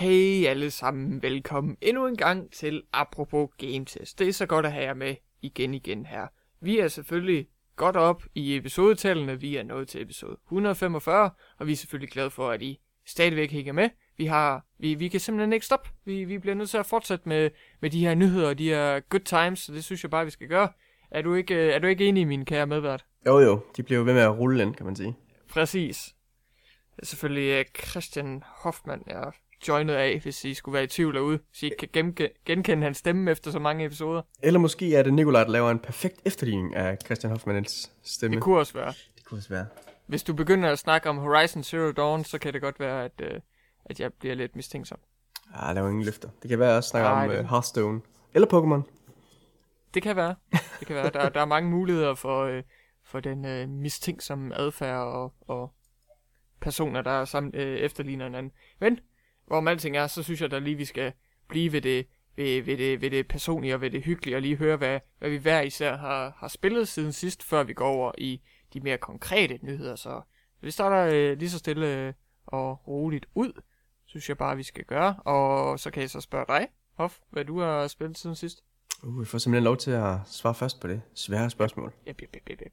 Hey alle sammen, velkommen endnu en gang til Apropos Game Test. Det er så godt at have jer med igen igen her. Vi er selvfølgelig godt op i episodetallene. Vi er nået til episode 145, og vi er selvfølgelig glade for, at I stadigvæk hænger med. Vi, har, vi, vi kan simpelthen ikke stoppe. Vi, vi bliver nødt til at fortsætte med, med de her nyheder og de her good times, så det synes jeg bare, vi skal gøre. Er du ikke, er du ikke enig, min kære medvært? Jo jo, de bliver jo ved med at rulle ind, kan man sige. Præcis. Er selvfølgelig uh, Christian Hoffmann, jeg er joinet af, hvis I skulle være i tvivl derude. Så I kan genke- genkende hans stemme efter så mange episoder. Eller måske er det Nikolaj, der laver en perfekt efterligning af Christian Hoffmanns stemme. Det kunne også være. det kunne også være. Hvis du begynder at snakke om Horizon Zero Dawn, så kan det godt være, at, uh, at jeg bliver lidt mistænksom. Ah, der laver ingen løfter. Det kan være, at jeg også snakker Ej, om det- uh, Hearthstone. Eller Pokémon. Det kan være. Det kan være. Der, der er mange muligheder for, øh, for den øh, mistænksomme adfærd og, og personer, der er sammen, øh, efterligner hinanden. Men, hvorom alting er, så synes jeg da lige, vi skal blive ved det, ved, ved det, ved det personlige og ved det hyggelige, og lige høre, hvad, hvad vi hver især har, har spillet siden sidst, før vi går over i de mere konkrete nyheder. Så vi starter øh, lige så stille øh, og roligt ud, synes jeg bare, vi skal gøre. Og så kan jeg så spørge dig, Hoff, hvad du har spillet siden sidst. Uh, jeg får simpelthen lov til at svare først på det svære spørgsmål. Yep, yep, yep, yep.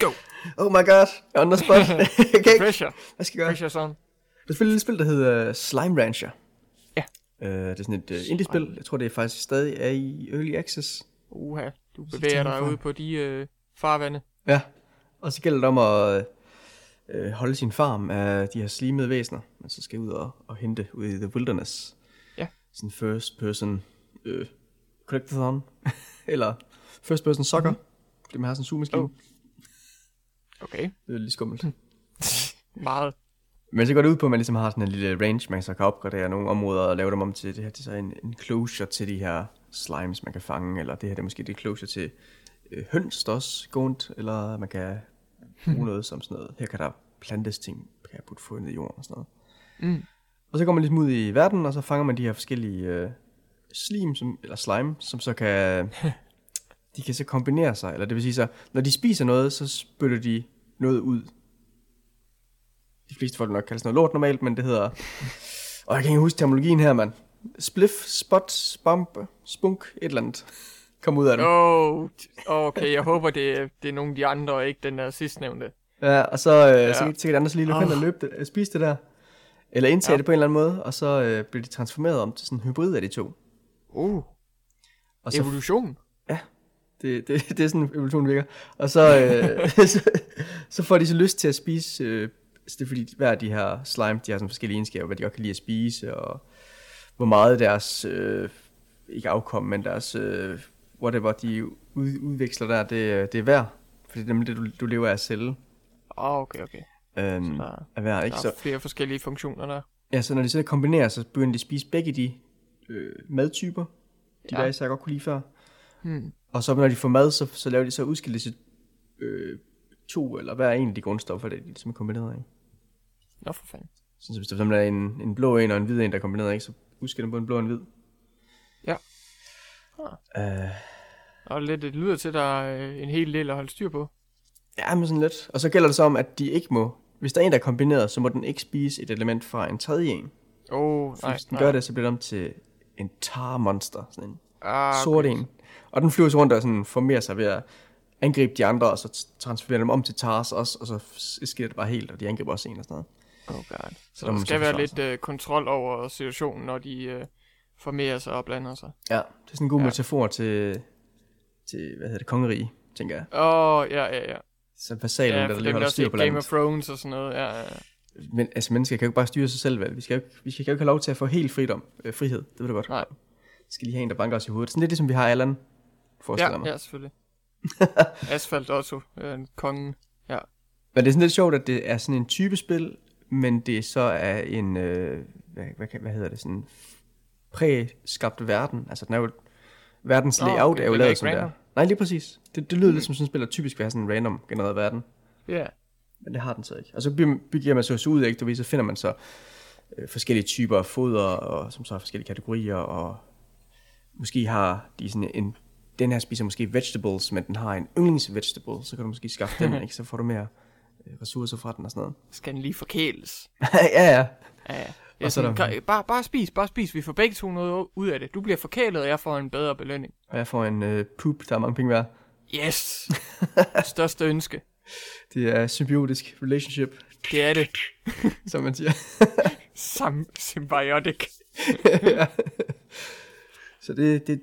Go! Oh my god, er the spot. ikke. Pressure. Hvad skal jeg gøre? Pressure song. Der spiller et spil, der hedder Slime Rancher. Ja. Uh, det er sådan et uh, indie-spil. Jeg tror, det er faktisk stadig er i Early Access. Uha, du bevæger dig ud på de øh, farvande. Ja. Og så gælder det om at øh, holde sin farm af de her slimede væsener, man så skal ud og, og hente ud i The Wilderness. Ja. Sådan first person øh, collectathon. Eller first person soccer. Mm-hmm. Det man har sådan en sugemaskine. Oh. Okay, Det er lidt skummelt. meget. Men så går det ud på, at man ligesom har sådan en lille range, man så kan opgradere nogle områder og lave dem om til det her. til så en enclosure til de her slimes, man kan fange. Eller det her det er måske et enclosure til øh, høns, der også går ondt. Eller man kan bruge noget som sådan noget. Her kan der plantes ting, kan jeg putte få ned i jorden og sådan noget. Mm. Og så går man ligesom ud i verden, og så fanger man de her forskellige øh, slim, som, eller slime, som så kan, de kan så kombinere sig. Eller det vil sige så, når de spiser noget, så spytter de noget ud. De fleste folk nok kalde sådan noget lort normalt, men det hedder... Og jeg kan ikke huske terminologien her, mand. Spliff, spot, spump, spunk, et eller andet. Kom ud af det. Oh, okay, jeg håber, det, er- det er nogle af de andre, og ikke den der sidstnævnte. Ja, og så, øh, Ja. de andre så lige løbe hen Åh. og løbe det, øh, spise det der. Eller indtage Ja. det på en eller anden måde, og så øh, bliver de transformeret om til sådan en hybrid af de to. Uh, Og så, evolution. det, det, det er sådan, evolutionen virker. Og så, øh, så, så får de så lyst til at spise, øh, så det er fordi hver af de her slime, de har sådan forskellige egenskaber, hvad de godt kan lide at spise, og hvor meget deres, øh, ikke afkom, men deres, øh, whatever, de ud, udveksler der, det, det er værd. Fordi det er nemlig det, du, du lever af at sælge. Åh, oh, okay, okay. Øhm, der- af værd, Der ikke? Så, er flere forskellige funktioner der. Ja, så når de så kombinerer, så begynder de at spise begge de øh, madtyper, de Ja. især godt kunne lide før. Hmm. Og så når de får mad, så, så laver de så udskillelse øh, to, eller hver en af de grundstoffer, der de ligesom er kombineret af. Nå for fanden. Så hvis der er en, en blå en og en hvid en, der er kombineret af, så udskiller de på en blå og en hvid. Ja. Øh, Og lidt, det lyder til, at der er en hel del at holde styr på. ja, men sådan lidt. Og så gælder det så om, at de ikke må, hvis der er en, der er kombineret, så må den ikke spise et element fra en tredje en. Åh, oh, nej. hvis den nej. gør det, så bliver det om til en tar-monster, sådan en Ah, okay. sort en. Og den flyver så rundt og sådan formerer sig ved at angribe de andre, og så transformerer dem om til tars også, og så sker det bare helt, og de angriber også en og sådan noget. Oh god. Så der der man skal være lidt øh, kontrol over situationen, når de øh, formerer sig og blander sig. Ja, det er sådan en god Ja. metafor til, til, hvad hedder det, kongerige, tænker jeg. Åh, oh, ja, ja, ja. Så vassalen, Ja, der dem, lige der holder styr på Game of landet. Thrones og sådan noget. Ja, ja, ja. Men altså, mennesker kan jo ikke bare styre sig selv, vel? Vi skal jo ikke, vi skal jo ikke have lov til at få helt fridom, øh, frihed, det ved du godt. Nej. Vi skal lige have en, der banker os i hovedet. Sådan lidt ligesom vi har Allan, forestiller Ja, mig. ja, selvfølgelig. Asphalt Otto, øh, kongen. Ja. Men det er sådan lidt sjovt, at det er sådan en type spil, men det så er en, øh, hvad, hvad, hvad hedder det, sådan præskabt verden. Altså den er jo, verdens layout okay, er jo lavet som er. random. Nej, lige præcis. Det, det lyder lidt som sådan et spil, der typisk vil have sådan en random genereret verden. Ja. Men det har den så ikke. Og så bygger- bygger man så, så ud ikke? Du ved, så finder man så øh, forskellige typer af foder, og, som så har forskellige kategorier, og måske har de sådan en, den her spiser måske vegetables, men den har en yndlingsvegetable, så kan du måske skaffe den, ikke? Så får du mere ressourcer fra den og sådan noget. Skal den lige forkæles? ja, ja. Ja, ja. Er Og så er sådan, der- "Kan- bare, bare spis, bare spis. Vi får begge to noget ud af det. Du bliver forkælet, og jeg får en bedre belønning. Og jeg får en øh, poop, der er mange penge værd. Yes! Største ønske. Det er symbiotisk relationship, Det er det. som man siger. Sam symbiotic. ja. Så det, det,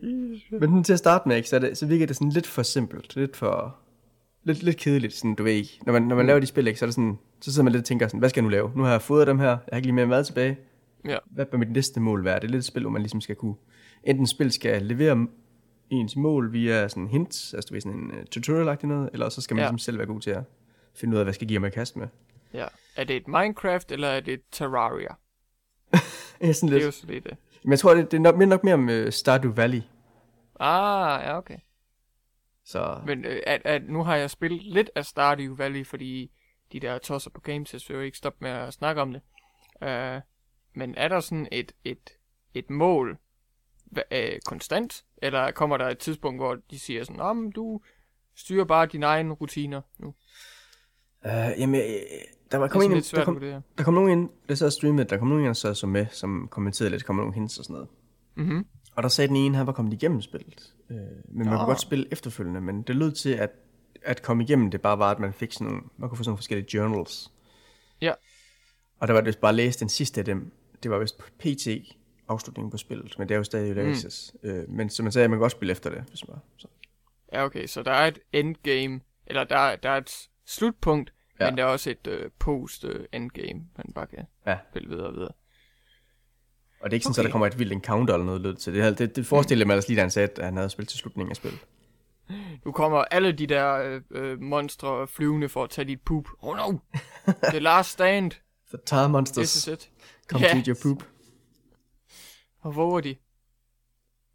men til at starte med, ikke, så, er det, så virker det sådan lidt for simpelt, lidt for, lidt, lidt kedeligt, sådan, du ved ikke. Når man, når man Mm. laver de spil, ikke, så er det sådan, så sidder man lidt og tænker sådan, hvad skal jeg nu lave? Nu har jeg fået dem her, jeg har ikke lige mere mad tilbage. Ja. Hvad bør mit næste mål være? Det er lidt et spil, hvor man ligesom skal kunne, enten spil skal levere ens mål via sådan hints, altså du ved sådan en uh, tutorial noget, eller så skal man Ja. ligesom selv være god til at finde ud af, hvad skal give mig kast med. Ja. Er det et Minecraft, eller er det et Terraria? Ja, sådan Det er lidt. jo så det. det. Men jeg tror, det, det er nok, minder nok mere om uh, Stardew Valley. Ah, ja, okay. Så Men øh, at, at nu har jeg spillet lidt af Stardew Valley, fordi de der tosser på Games vil jo ikke stoppe med at snakke om det. Uh, men er der sådan et, et, et mål øh, konstant? Eller kommer der et tidspunkt, hvor de siger sådan, om du styrer bare dine egne rutiner nu? Uh, jamen, øh, der var Det kom en, der kom, at vurdere. der kom nogen ind, der sad og streamede, der kom nogen ind og så, så med, som kommenterede lidt, der kom nogle hints og sådan noget. Mhm. Og der sagde den ene, han var kommet igennem spillet. Øh, men man Nå. kunne godt spille efterfølgende, men det lød til, at at komme igennem det bare var, at man fik sådan nogle, man kunne få sådan nogle forskellige journals. Ja. Og der var det bare at læse den sidste af dem. Det var vist PT afslutningen på spillet, men det er jo stadig early Mm. Øh, men som man sagde, man kan godt spille efter det, hvis man så. Ja, okay, så der er et endgame, eller der, er- der er et slutpunkt, ja. Ja. men der er også et øh, post-endgame, man bare kan Ja. spille videre og videre. Og det er ikke sådan, okay. At der kommer et vildt encounter eller noget lød til. Det, det, det forestiller mig ellers lige, da han sagde, at han havde spillet til slutningen af spillet. Nu kommer alle de der øh, øh, monstre flyvende for at tage dit poop. Oh no! The last stand. The Tar Monsters This is it. come Ja. to your poop. Og hvor er de?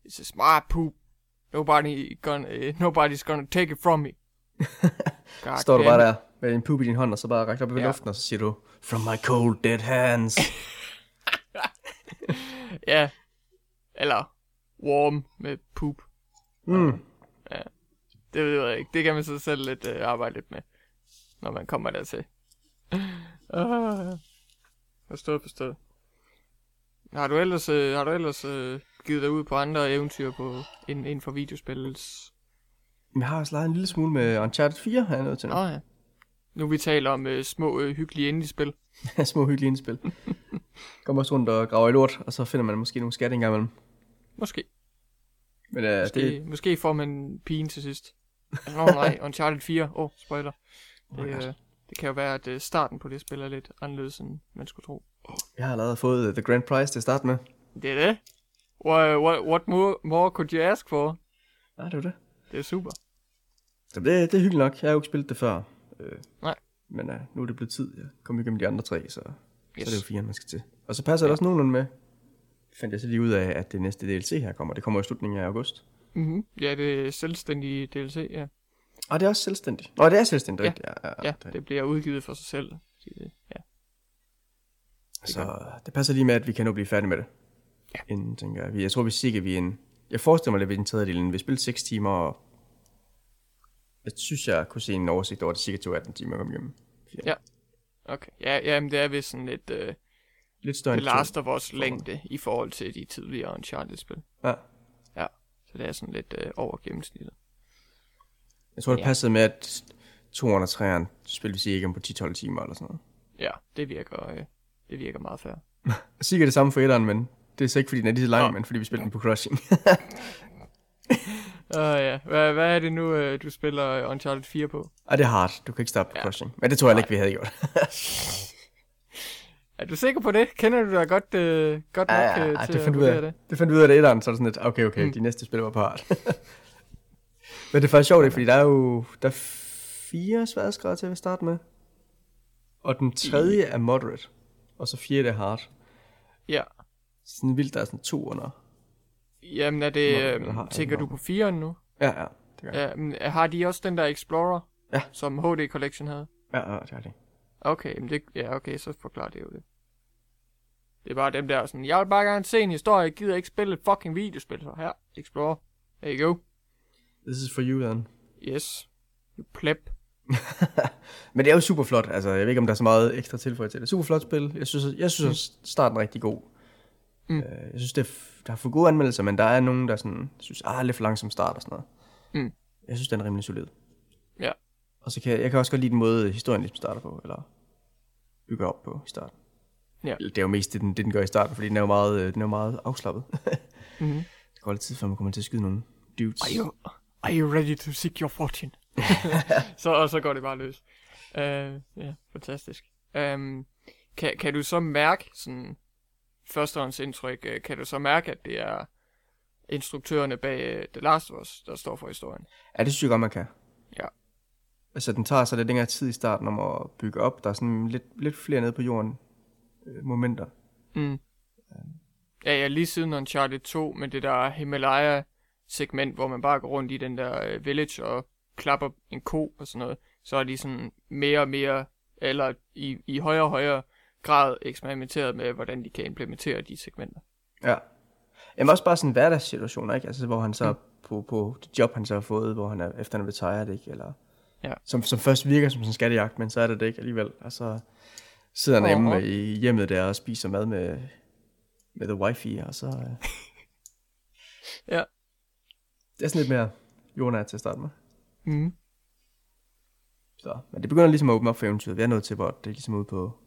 It's a smart poop. Nobody gonna, uh, nobody's gonna take it from me. God Står du bare der med en poop i din hånd, og så bare rækker op i ja. luften, og så siger du, From my cold dead hands. Ja. Eller warm med poop. mm. Det ved jeg ikke. Det kan man så selv lidt øh, arbejde lidt med, når man kommer dertil. Uh, forstået, forstået. Har du ellers, øh, har du ellers øh, givet dig ud på andre eventyr på, inden, inden for videospillets? Jeg har også leget en lille smule med Uncharted 4, har jeg nødt til nu. Nå ja. Nu vi taler om øh, små, øh, hyggelige indie-spil. Små hyggelige indspil. Kommer også rundt og graver i lort, og så finder man måske nogle skatte engang imellem. Måske. Men uh, Måske, det, måske får man pigen til sidst. Nå nej, Uncharted 4. Åh, oh, spoiler. Det, Oh øh, det kan jo være, at øh, starten på det spil er lidt anderledes, end man skulle tro. jeg har allerede fået uh, The Grand Prize til at starte med. Det er det. What, what, what more, more could you ask for? Ja, det var det. Det er super. Så det, det er hyggeligt nok. Jeg har jo ikke spillet det før. Øh, Nej. Men uh, nu er det blevet tid. Jeg kom igennem de andre tre, så, yes. så er det jo fire, man skal til. Og så passer ja. det også nogenlunde med. Fandt jeg så lige ud af, at det næste DLC her kommer. Det kommer i slutningen af august. Mm-hmm. Ja, det er selvstændige DLC, ja. Og det er også selvstændigt. Nå, det er selvstændigt, Ja. rigtigt. Ja, ja, Ja, det, det bliver udgivet for sig selv. Så det- Ja. Så det passer lige med, at vi kan nå blive færdige med det. Ja. Inden, tænker jeg. Vi- Jeg tror, vi sikkert vi er en... Jeg forestiller mig, at vi er en tredjedel. Vi spiller 6 timer, og... Jeg synes, jeg kunne se en oversigt over, det cirka tog 18 timer at komme hjem. Ja. Okay. Ja, jamen, det er vist sådan lidt uh, Lidt større to. Last of Us længde i forhold til de tidligere Uncharted-spil. Ja. Så det er sådan lidt uh, over gennemsnittet. Jeg tror, det Ja. passede med, at 203'eren spiller vi cirka på 10-12 timer eller sådan noget. Ja, det virker, uh, det virker meget fair. Sikkert det samme for etteren, men det er så ikke, fordi den er lige så lang, Nå. men fordi vi spiller den på Crushing. Uh, ja. Hvad, hvad er det nu, uh, du spiller Uncharted 4 på? Ej, det er hard. Du kan ikke stoppe på Ja. Crushing. Men det tror jeg heller ikke, vi havde gjort. Er du sikker på det? Kender du dig godt, uh, godt nok ja, øh, ja, til det at fandt ud af. det? Det fandt ud af det etteren, så er det sådan lidt, okay, okay, Mm. de næste spil var på hard. Men det er faktisk sjovt, ikke? fordi der er jo der er fire sværhedsgrader til at starte med. Og den tredje er moderate. Og så fjerde er hard. Ja. Sådan vildt, der er sådan to under. Jamen er det, Nå, øh, har- tænker du på 4'eren nu? Ja, ja. Det gør. Ja, men har de også den der Explorer? Ja. Som HD Collection havde? Ja, ja, det er det. Okay, men det, ja, okay, så forklarer det jo det. Det er bare dem der sådan, jeg vil bare gerne se en historie, jeg gider ikke spille et fucking videospil, så her, Explorer, there you go. This is for you, then. Yes, you pleb. Men det er jo super flot. Altså, jeg ved ikke, om der er så meget ekstra tilføjet til det. Super flot spil. Jeg synes, jeg synes mm. starten er rigtig god. Mm. Øh, Jeg synes, det er, der har fået gode anmeldelser, men der er nogen, der sådan, synes, ah, lidt for langsom start og sådan noget. Mm. Jeg synes, den er rimelig solid. Ja. Og så kan jeg, jeg kan også godt lide den måde, historien ligesom starter på, eller bygger op på i starten. Ja. Det er jo mest det, den, det, den gør i starten, fordi den er jo meget, øh, den er jo meget afslappet. Mm-hmm. Det går lidt tid, før man kommer til at skyde nogle dudes. Are you, are you ready to seek your fortune? så, og så går det bare løs. Uh, ja, fantastisk. Um, kan, kan du så mærke, sådan førstehåndsindtryk, øh, kan du så mærke, at det er instruktørerne bag uh, The Last of Us, der står for historien? Ja, det synes jeg godt, man kan. Ja. Altså, den tager så lidt længere tid i starten om at bygge op. Der er sådan lidt, lidt flere nede på jorden øh, momenter. Mm. Ja, ja, lige siden Uncharted 2, med det der Himalaya-segment, hvor man bare går rundt i den der øh, village og klapper en ko og sådan noget, så er de sådan mere og mere, eller i, i højere og højere grad eksperimenteret med, hvordan de kan implementere de segmenter. Ja. Jamen også bare sådan hverdagssituationer, ikke? Altså, hvor han så mm. på, på det job, han så har fået, hvor han er, efter han er retired, ikke? Eller, Ja. som, som først virker som sådan en skattejagt, men så er det det ikke alligevel. Altså, sidder han Åh. hjemme i hjemmet der og spiser mad med, med the wifi, og så... Øh, Ja. det er sådan lidt mere jordnært til at starte med. Mm. Så, men det begynder ligesom at åbne op for eventyret. Vi er nået til, hvor det er ligesom ude på,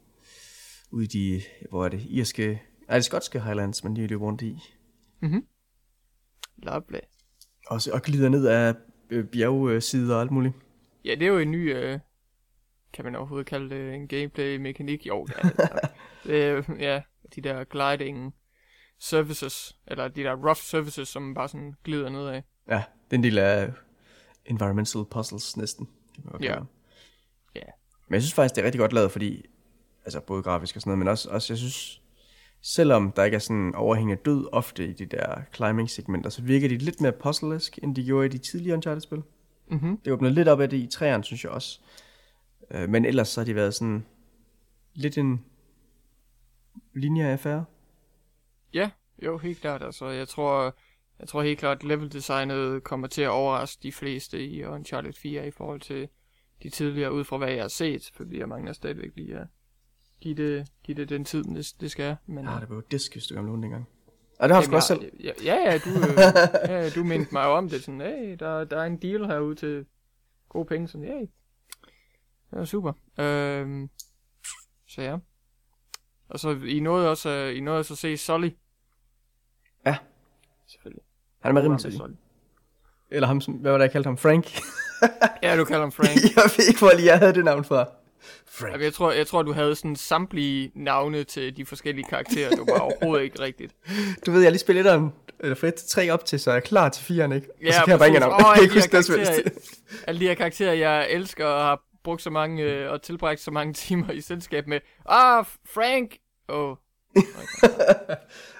ude i de, hvor er det, irske, nej, det skotske Highlands, men de løber rundt i. Mm-hmm. Lovely. Og, så- og glider ned af øh, bjergsider og alt muligt. Ja, det er jo en ny, øh, kan man overhovedet kalde det en gameplay-mekanik? Jo, det er det. det er, jo- ja, de der gliding services, eller de der rough services, som man bare sådan glider ned af. Ja, det er en del af environmental puzzles næsten. Kan man Ja. Ja. Men jeg synes faktisk, det er rigtig godt lavet, fordi, altså både grafisk og sådan noget, men også, også jeg synes, selvom der ikke er sådan overhængende død ofte i de der climbing-segmenter, så virker de lidt mere puzzlesk, end de gjorde i de tidligere Uncharted-spil. Mm-hmm. Det åbner lidt op af det i træerne, synes jeg også. Øh, men ellers så har de været sådan lidt en linjeaffære. Ja, jo, helt klart. Altså, jeg tror, jeg tror helt klart, at leveldesignet kommer til at overraske de fleste i Uncharted 4 i forhold til de tidligere, ud fra hvad jeg har set. Fordi jeg mangler stadigvæk lige at give det, give det den tid, det, det skal. Men, Ja, det var jo disk, hvis du kan låne dengang. Og det har Jamen, også selv. jeg- Ja, ja, du, øh, ja, du mindte mig om det. Sådan, hey, der, der er en deal herude til gode penge. Sådan, hey. Det er super. Øhm, så ja. Og så I nåede også, øh, I nåede også at se Sully. Ja. Selvfølgelig. Han er med rimelig til. Eller ham, som, hvad var det, jeg kaldte ham? Frank? Ja, du kalder ham Frank. jeg ved ikke, hvor lige jeg havde det navn fra. Frank. Jamen, Jeg tror, jeg tror, du havde sådan samtlige navne til de forskellige karakterer. Det var overhovedet ikke rigtigt. Du ved, jeg lige spillet etteren, eller fra 1 til 3 op til, så jeg er klar til 4'eren, ikke? Ja, og så kan jeg bare præcis. navn. Åh, Jeg kan alle ikke Alle de her karakterer, jeg elsker og har brugt så mange øh, og tilbragt så mange timer i selskab med. Ah, Frank! Åh, oh,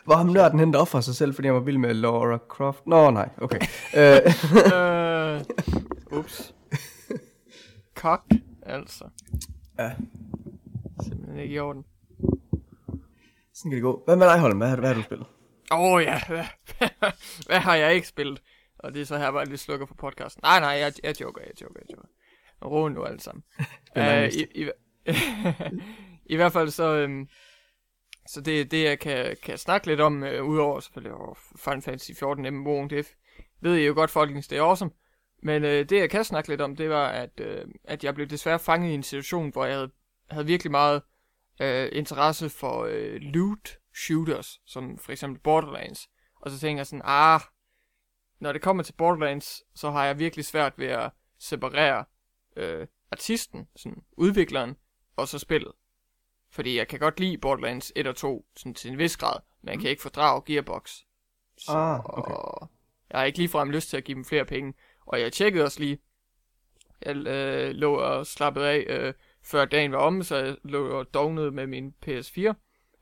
Hvor ham nørden henter offer sig selv, fordi han var vild med Laura Croft. Nå, nej, okay. øh, øh, ups. Kok, altså. Ja. Simpelthen ikke i orden. sådan kan det gå. Hvad med dig, Holm? Hvad har, hvad har du spillet? Åh oh, ja, hvad, hvad har jeg ikke spillet? Og det er så her bare lidt slukker for podcasten. Nej, nej, jeg, jeg joker, jeg joker, jeg joker. Ro nu alle sammen. Nærmest. i, i, I hvert fald så, øhm, så det, det jeg kan, kan snakke lidt om, øh, udover selvfølgelig over Final Fantasy 14 MMO'en, det ved I jo godt, folkens, det er awesome. Men øh, det jeg kan snakke lidt om, det var, at, øh, at jeg blev desværre fanget i en situation, hvor jeg havde, havde virkelig meget øh, interesse for øh, loot shooters, som for eksempel Borderlands. Og så tænker jeg sådan, ah, når det kommer til Borderlands, så har jeg virkelig svært ved at separere øh, artisten, sådan udvikleren, og så spillet. Fordi jeg kan godt lide Borderlands 1 og 2 sådan til en vis grad, men jeg kan ikke fordrage Gearbox. Så Ah, okay. jeg har ikke ligefrem lyst til at give dem flere penge. Og jeg tjekkede også lige, jeg øh, lå og slappede af, øh, før dagen var omme, så jeg lå og dognede med min PS4.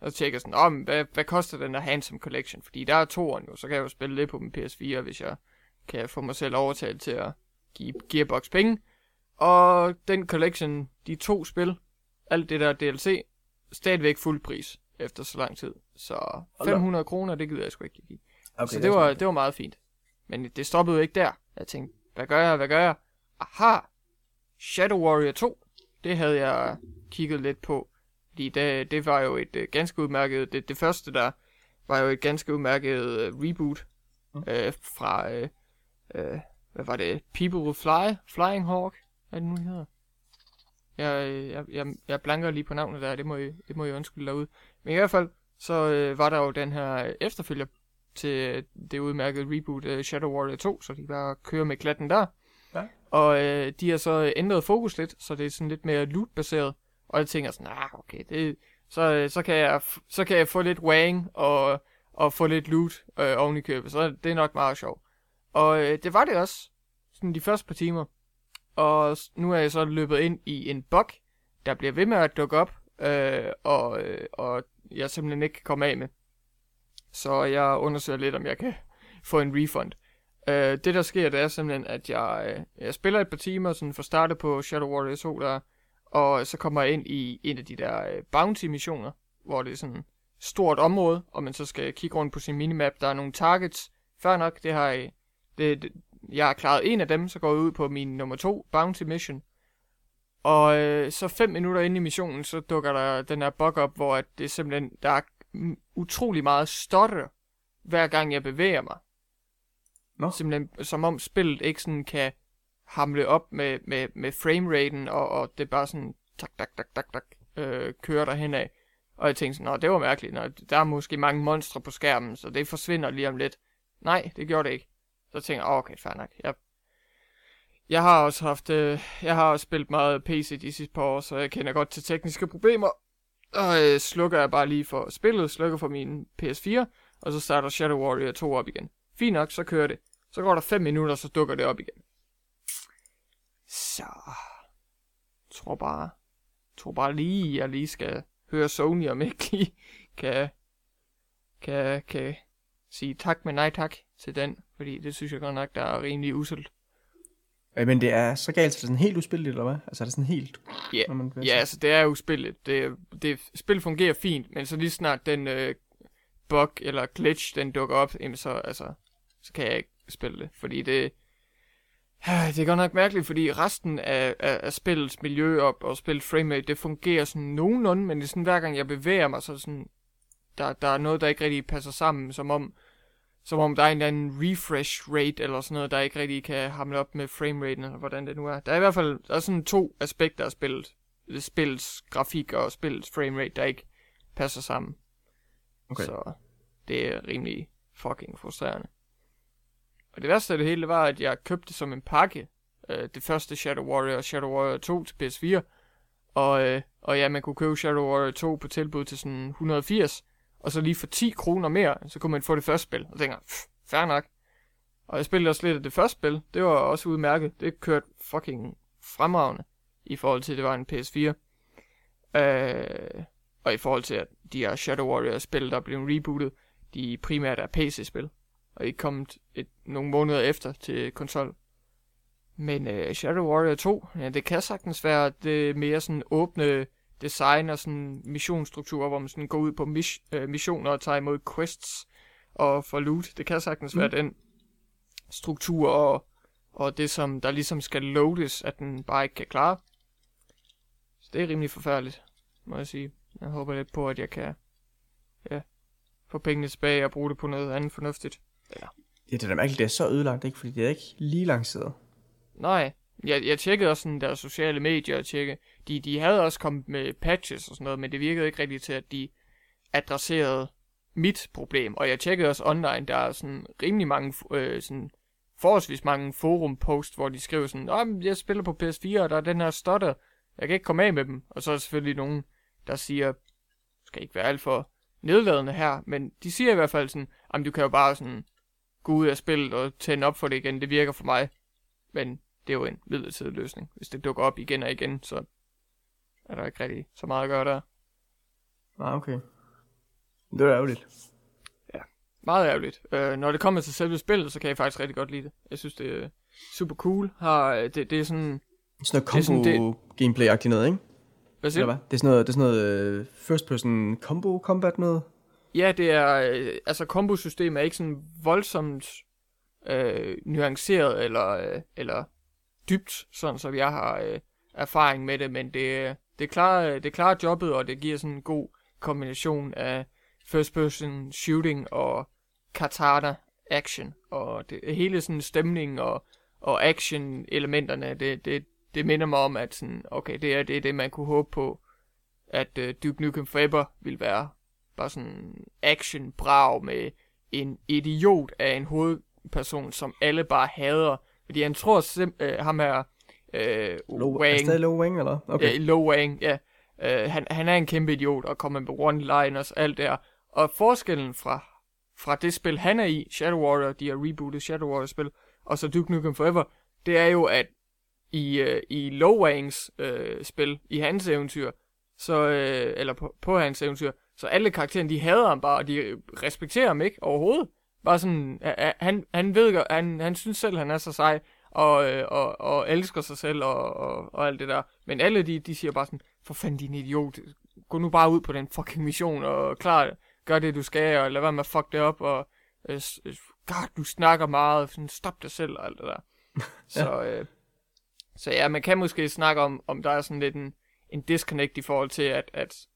Og så tjekkede sådan, om, hvad, hvad koster den der Handsome Collection? Fordi der er toeren jo, så kan jeg jo spille det på min PS4, hvis jeg kan få mig selv overtalt til at give Gearbox penge. Og den collection, de to spil, alt det der DLC, stadigvæk fuld pris efter så lang tid. Så op. 500 kroner, det gider jeg sgu ikke give. Okay, så det var, det var meget fint. Men det stoppede jo ikke der. Jeg tænkte, hvad gør jeg, hvad gør jeg? Aha! Shadow Warrior 2, det havde jeg kigget lidt på. Fordi det, det var jo et uh, ganske udmærket, det, det første der var jo et ganske udmærket uh, reboot mm. uh, fra, uh, uh, hvad var det, People Will Fly, Flying Hawk, hvad det nu hedder. Jeg, jeg, jeg, jeg blanker lige på navnet der, det må I, det må I undskylde derude. Men i hvert fald, så uh, var der jo den her efterfølger til det udmærkede reboot uh, Shadow Warrior 2, så de bare kører med klatten der. Ja. Og øh, de har så ændret fokus lidt, så det er sådan lidt mere loot-baseret. Og jeg tænker sådan, ah, okay, det, så, øh, så, kan jeg, så kan jeg få lidt wang og, og få lidt loot øh, oven i købet. Så det er nok meget sjovt. Og øh, det var det også, sådan de første par timer. Og nu er jeg så løbet ind i en bug, der bliver ved med at dukke op, øh, og, øh, og jeg simpelthen ikke kan komme af med. Så jeg undersøger lidt, om jeg kan få en refund. Øh, det der sker, det er simpelthen, at jeg, øh, jeg spiller et par timer, sådan for startet på Shadow Warrior 2 der, og så kommer jeg ind i en af de der øh, bounty-missioner, hvor det er sådan et stort område, og man så skal kigge rundt på sin minimap. Der er nogle targets. Før nok, det har jeg, det, det, jeg har klaret en af dem, så går jeg ud på min nummer to bounty mission. Og øh, så fem minutter inde i missionen, så dukker der den her bug op, hvor at det simpelthen, der er utrolig meget stotter, hver gang jeg bevæger mig. No. Simpelthen som om spillet ikke sådan kan hamle op med, med, med frameraten, og, og det bare sådan tak, tak, tak, tak, tak, øh, kører der henad. Og jeg tænkte sådan, det var mærkeligt, Nå, der er måske mange monstre på skærmen, så det forsvinder lige om lidt. Nej, det gjorde det ikke. Så tænkte jeg, okay, fair nok. Jeg, jeg har også haft, øh, jeg har også spillet meget PC de sidste par år, så jeg kender godt til tekniske problemer. Og øh, slukker jeg bare lige for spillet, slukker for min PS4, og så starter Shadow Warrior 2 op igen. Fint nok, så kører det. Så går der 5 minutter, så dukker det op igen. Så... Tror bare... Tror bare lige, jeg lige skal høre Sony, om ikke lige kan... Kan, kan sige tak men nej tak til den. Fordi det synes jeg godt nok, der er rimelig uselt. Men det er så galt, så det er sådan helt uspilligt, eller hvad? Altså er det sådan helt... Ja, yeah. man ja altså det er uspilligt. Det, det, spil fungerer fint, men så lige snart den øh, bug eller glitch, den dukker op, jamen så, altså, så kan jeg ikke spille det. Fordi det, det er godt nok mærkeligt, fordi resten af, af, af spillets miljø og, og spillet framerate, det fungerer sådan nogenlunde, men det er sådan, hver gang jeg bevæger mig, så sådan, der, der er noget, der ikke rigtig passer sammen, som om, som om der er en eller anden refresh rate, eller sådan noget, der ikke rigtig kan hamle op med frameraten, eller hvordan det nu er. Der er i hvert fald, der er sådan to aspekter af spillet. Spillets grafik og spillets framerate, der ikke passer sammen. Okay. Så det er rimelig fucking frustrerende. Og det værste af det hele var, at jeg købte som en pakke øh, det første Shadow Warrior og Shadow Warrior 2 til PS4. Og, øh, og ja, man kunne købe Shadow Warrior 2 på tilbud til sådan 180. Og så lige for 10 kroner mere, så kunne man få det første spil. Og jeg tænker, fair nok. Og jeg spillede også lidt af det første spil. Det var også udmærket. Det kørte fucking fremragende. I forhold til, at det var en PS4. Øh, og i forhold til, at de her Shadow Warrior-spil, der blev rebootet, de primært er PC-spil og ikke kommet et, nogle måneder efter til konsol. Men øh, Shadow Warrior 2, ja, det kan sagtens være det mere sådan åbne design og sådan missionsstruktur, hvor man sådan går ud på mis- uh, missioner og tager imod quests og får loot. Det kan sagtens mm. være den struktur og, og det, som der ligesom skal loades, at den bare ikke kan klare. Så det er rimelig forfærdeligt, må jeg sige. Jeg håber lidt på, at jeg kan ja, få pengene tilbage og bruge det på noget andet fornuftigt. Ja. Ja, det er da mærkeligt, det er så ødelagt, ikke? Fordi det er ikke lige lanceret. Nej, jeg, jeg tjekkede også sådan deres sociale medier og tjekke. De, de havde også kommet med patches og sådan noget, men det virkede ikke rigtigt til, at de adresserede mit problem. Og jeg tjekkede også online, der er sådan rimelig mange, øh, sådan forholdsvis mange forum post, hvor de skriver sådan, Åh, jeg spiller på PS4, og der er den her stotter, jeg kan ikke komme af med dem. Og så er der selvfølgelig nogen, der siger, skal ikke være alt for nedladende her, men de siger i hvert fald sådan, jamen du kan jo bare sådan gå ud af spillet og tænde op for det igen, det virker for mig. Men det er jo en midlertidig løsning. Hvis det dukker op igen og igen, så er der ikke rigtig så meget at gøre der. Ah, okay. Det er ærgerligt. Ja, meget ærgerligt. Øh, når det kommer til selve spillet, så kan jeg faktisk rigtig godt lide det. Jeg synes, det er super cool. Har, øh, det, det er sådan... Sådan noget combo-gameplay-agtigt noget, ikke? Hvad siger du? Det er sådan noget, det er sådan noget uh, first person combo combat noget? Ja, det er, øh, altså kombosystemet er ikke sådan voldsomt øh, nuanceret eller, øh, eller dybt, sådan som jeg har, øh, erfaring med det, men det, øh, det, klarer, øh, det klarer jobbet, og det giver sådan en god kombination af first person shooting og katana action, og det, hele sådan stemning og, og action elementerne, det, det, det minder mig om, at sådan, okay, det er det, det man kunne håbe på, at øh, Duke Nukem Forever vil være bare sådan action brag med en idiot af en hovedperson, som alle bare hader. Fordi han tror simpelthen, uh, ham her, uh, Low, Wang, Er det stadig Low Wang, eller? Okay. Ja, Lo Wang, ja. Uh, han, han er en kæmpe idiot og kommer med one-liners, alt der. Og forskellen fra, fra det spil, han er i, Shadow Warrior, de har rebootet Shadow Warrior-spil, og så Duke Nukem Forever, det er jo, at i, uh, i Lo Wangs uh, spil, i hans eventyr, så, uh, eller på, på hans eventyr, så alle karaktererne, de hader ham bare, og de respekterer ham ikke overhovedet. Bare sådan, han, han ved han, han synes selv, han er så sej, og, øh, og, og elsker sig selv og, og, og alt det der. Men alle de, de siger bare sådan, for fanden din idiot, gå nu bare ud på den fucking mission, og klar, gør det du skal, og lad være med at fuck det op, og øh, øh, God, du snakker meget, sådan, stop dig selv, og alt det der. så, øh, så ja, man kan måske snakke om, om der er sådan lidt en, en disconnect i forhold til, at, at,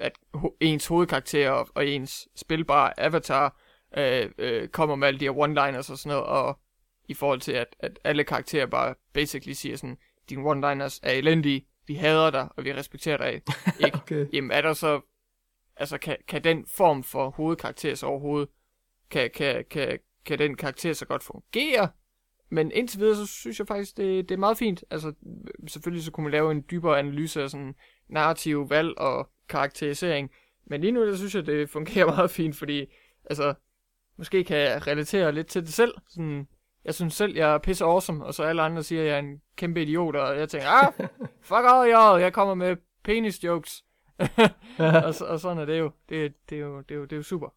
at ens hovedkarakter og, og ens spilbare avatar øh, øh, kommer med alle de her one-liners og sådan noget, og i forhold til, at, at alle karakterer bare basically siger sådan, dine one-liners er elendige, vi hader dig, og vi respekterer dig ikke. Okay. Jamen er der så, altså kan, kan den form for hovedkarakter så overhovedet, kan, kan, kan, kan den karakter så godt fungere? Men indtil videre, så synes jeg faktisk, det, det er meget fint. Altså, selvfølgelig så kunne man lave en dybere analyse af sådan narrativ valg og karakterisering. Men lige nu, der synes jeg, det fungerer meget fint, fordi, altså, måske kan jeg relatere lidt til det selv. Sådan, jeg synes selv, jeg er pisse awesome, og så alle andre siger, at jeg er en kæmpe idiot, og jeg tænker, ah, fuck all y'all, jeg kommer med penis jokes. og, og sådan er det jo. Det, det, er, jo, det, er, jo, det er jo super.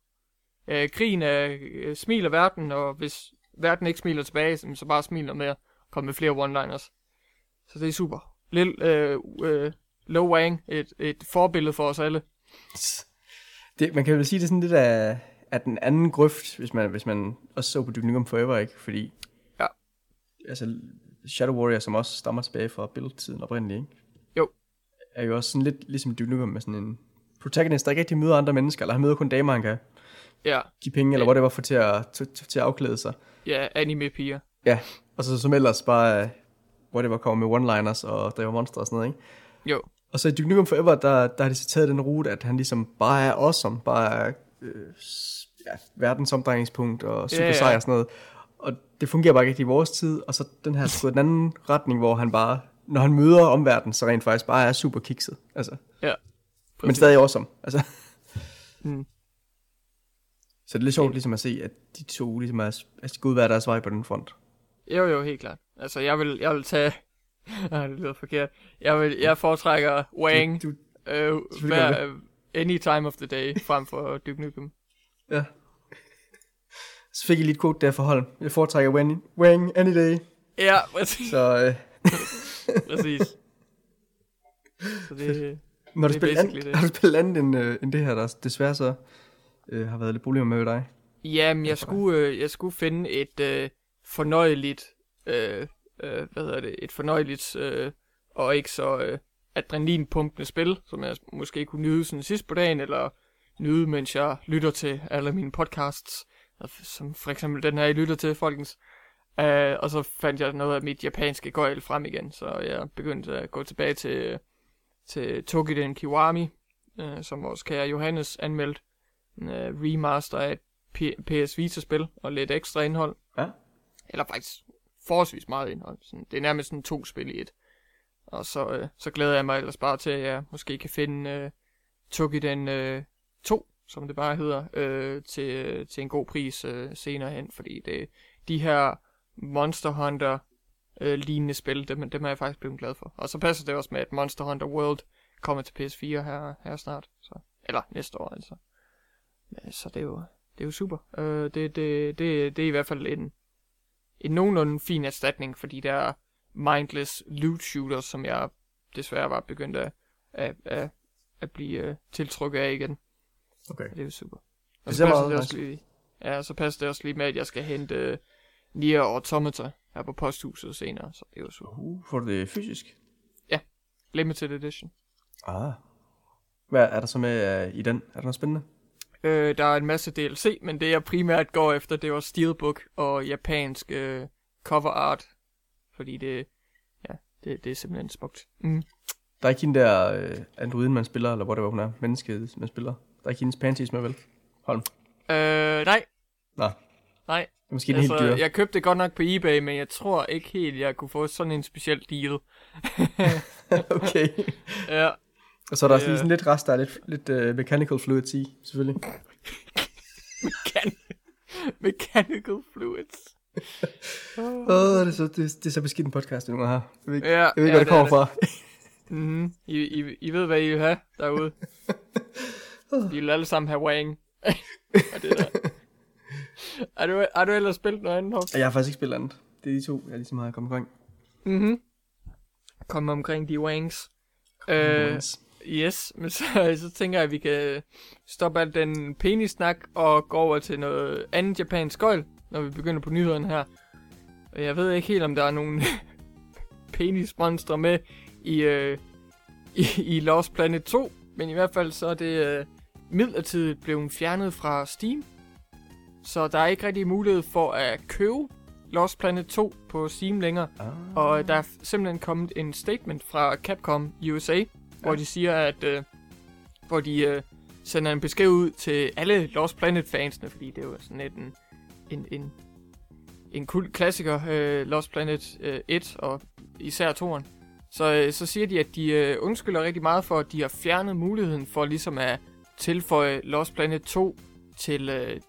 Øh, krigen er, øh, smiler verden, og hvis verden ikke smiler tilbage, så bare smil noget mere. Kom med flere one-liners. Så det er super. Lille øh, øh, Low Wang, et, et forbillede for os alle. Det, man kan vel sige, det er sådan lidt af, af den anden grøft, hvis man, hvis man også så på Duke Nukem Forever, ikke? Fordi, Ja. altså, Shadow Warrior, som også stammer tilbage fra Build-tiden oprindeligt, ikke? Jo. Er jo også sådan lidt ligesom Duke Nukem med sådan en protagonist, der ikke rigtig møder andre mennesker, eller han møder kun damer, han kan Ja, give penge, eller Ja. whatever, for til at, til, til at afklæde sig. ja anime-piger. Ja, og så som ellers bare, whatever, kommer med one-liners og driver monster og sådan noget, ikke? Jo, Og så i Duke Nukem Forever, der, der har de så taget den rute, at han ligesom bare er awesome, bare er øh, ja, verdens omdrejningspunkt og super Ja, og sådan noget. Og det fungerer bare ikke i vores tid, og så den her er gået den anden retning, hvor han bare, når han møder omverdenen, så rent faktisk bare er super kikset. Altså, ja. men stadig awesome. Altså. Mm. Så det er lidt sjovt ligesom at se, at de to ligesom er, at de går ud hver deres vej på den front. Jo, jo, helt klart. Altså, jeg vil, jeg vil tage... Ah, det lyder forkert. Jeg, vil, jeg foretrækker Wang Du, øh, hver, gør øh, any time of the day, frem for Duke Nukem. ja. Så fik jeg lige et quote der for hold. Jeg foretrækker Wang, Wang any day. Ja, præcis. Så øh, præcis. Så det, Når du Det er spiller andet, det. har du spillet andet end, øh, end det her, der desværre så øh, har været lidt problemer med dig? Jamen, jeg skulle, øh, jeg skulle finde et øh, fornøjeligt, øh, øh, hvad hedder det, et fornøjeligt øh, og ikke så øh, adrenalinpumpende spil, som jeg måske kunne nyde sådan sidst på dagen, eller nyde, mens jeg lytter til alle mine podcasts, som for eksempel den her, I lytter til, folkens. Uh, og så fandt jeg noget af mit japanske gøjl frem igen, så jeg begyndte at gå tilbage til, til Tokiden Kiwami, uh, som vores kære Johannes anmeldte. En uh, remaster af et P- PS Vita-spil og lidt ekstra indhold. Ja. Eller faktisk forholdsvis meget indhold. Sådan, det er nærmest sådan to spil i et. Og så, øh, så glæder jeg mig ellers bare til, at jeg måske kan finde øh, Tokiden øh, 2, som det bare hedder, øh, til, øh, til en god pris øh, senere hen. Fordi det, de her Monster Hunter øh, lignende spil, dem, dem er jeg faktisk blevet glad for. Og så passer det også med, at Monster Hunter World kommer til PS4 her, her snart. Så, eller næste år altså. Så det er jo, det er jo super. Øh, det, det, det, det er i hvert fald en, en nogenlunde fin erstatning for de der mindless loot shooters, som jeg desværre var begyndt at, at, at, at blive uh, tiltrukket af igen. Okay. Det er jo super. Og Det så ser passer det også lige, ja, så passer det også lige med, at jeg skal hente uh, Nier Automata her på posthuset senere, så det er jo super. Uh, får du det fysisk? Ja, Limited Edition. Ah. Hvad er der så med uh, i den? Er der noget spændende? Øh, der er en masse DLC, men det jeg primært går efter, det var Steelbook og japansk øh, cover art. Fordi det, ja, det, det er simpelthen smukt. Mm. Der er ikke hende der uh, androiden, man spiller, eller hvor det var, hun er. Mennesket, man spiller. Der er ikke hendes panties med, vel? Holm. Øh, nej, Nå, nej. det er måske altså, helt dyr. jeg købte det godt nok på eBay, men jeg tror ikke helt, jeg kunne få sådan en speciel deal. okay. Ja, Og så er der Ja. lige sådan lidt rest, der er lidt, lidt uh, mechanical fluids i, selvfølgelig. Mechan- mechanical fluids. Åh, oh, det, er så, det, det er så beskidt en podcast, nu her. Jeg ved ikke, Ja, jeg ved ikke ja, hvad det kommer er fra. Mm, I, I, I ved, hvad I vil have derude. I vil alle sammen have wang. Og det der. Har du, har du ellers spillet noget andet, Hoff? Jeg har faktisk ikke spillet andet. Det er de to, jeg ligesom har kommet omkring. Mhm. Kom omkring de wangs. Øh, yes, men så, så tænker jeg, at vi kan stoppe alt den penis-snak og gå over til noget andet japansk gøjl, når vi begynder på nyhederne her. Og jeg ved ikke helt, om der er nogle penismonstre med i, øh, i, i Lost Planet 2, men i hvert fald så er det øh, midlertidigt blevet fjernet fra Steam. Så der er ikke rigtig mulighed for at købe Lost Planet 2 på Steam længere. Ah. Og der er simpelthen kommet en statement fra Capcom USA, ja. hvor de siger, at øh, hvor de øh, sender en besked ud til alle Lost Planet fansene, fordi det er jo sådan lidt en, en, en, en kult klassiker, øh, Lost Planet øh, 1 og især 2'eren. Så, øh, så siger de, at de øh, undskylder rigtig meget for, at de har fjernet muligheden for ligesom at tilføje Lost Planet 2 til, øh,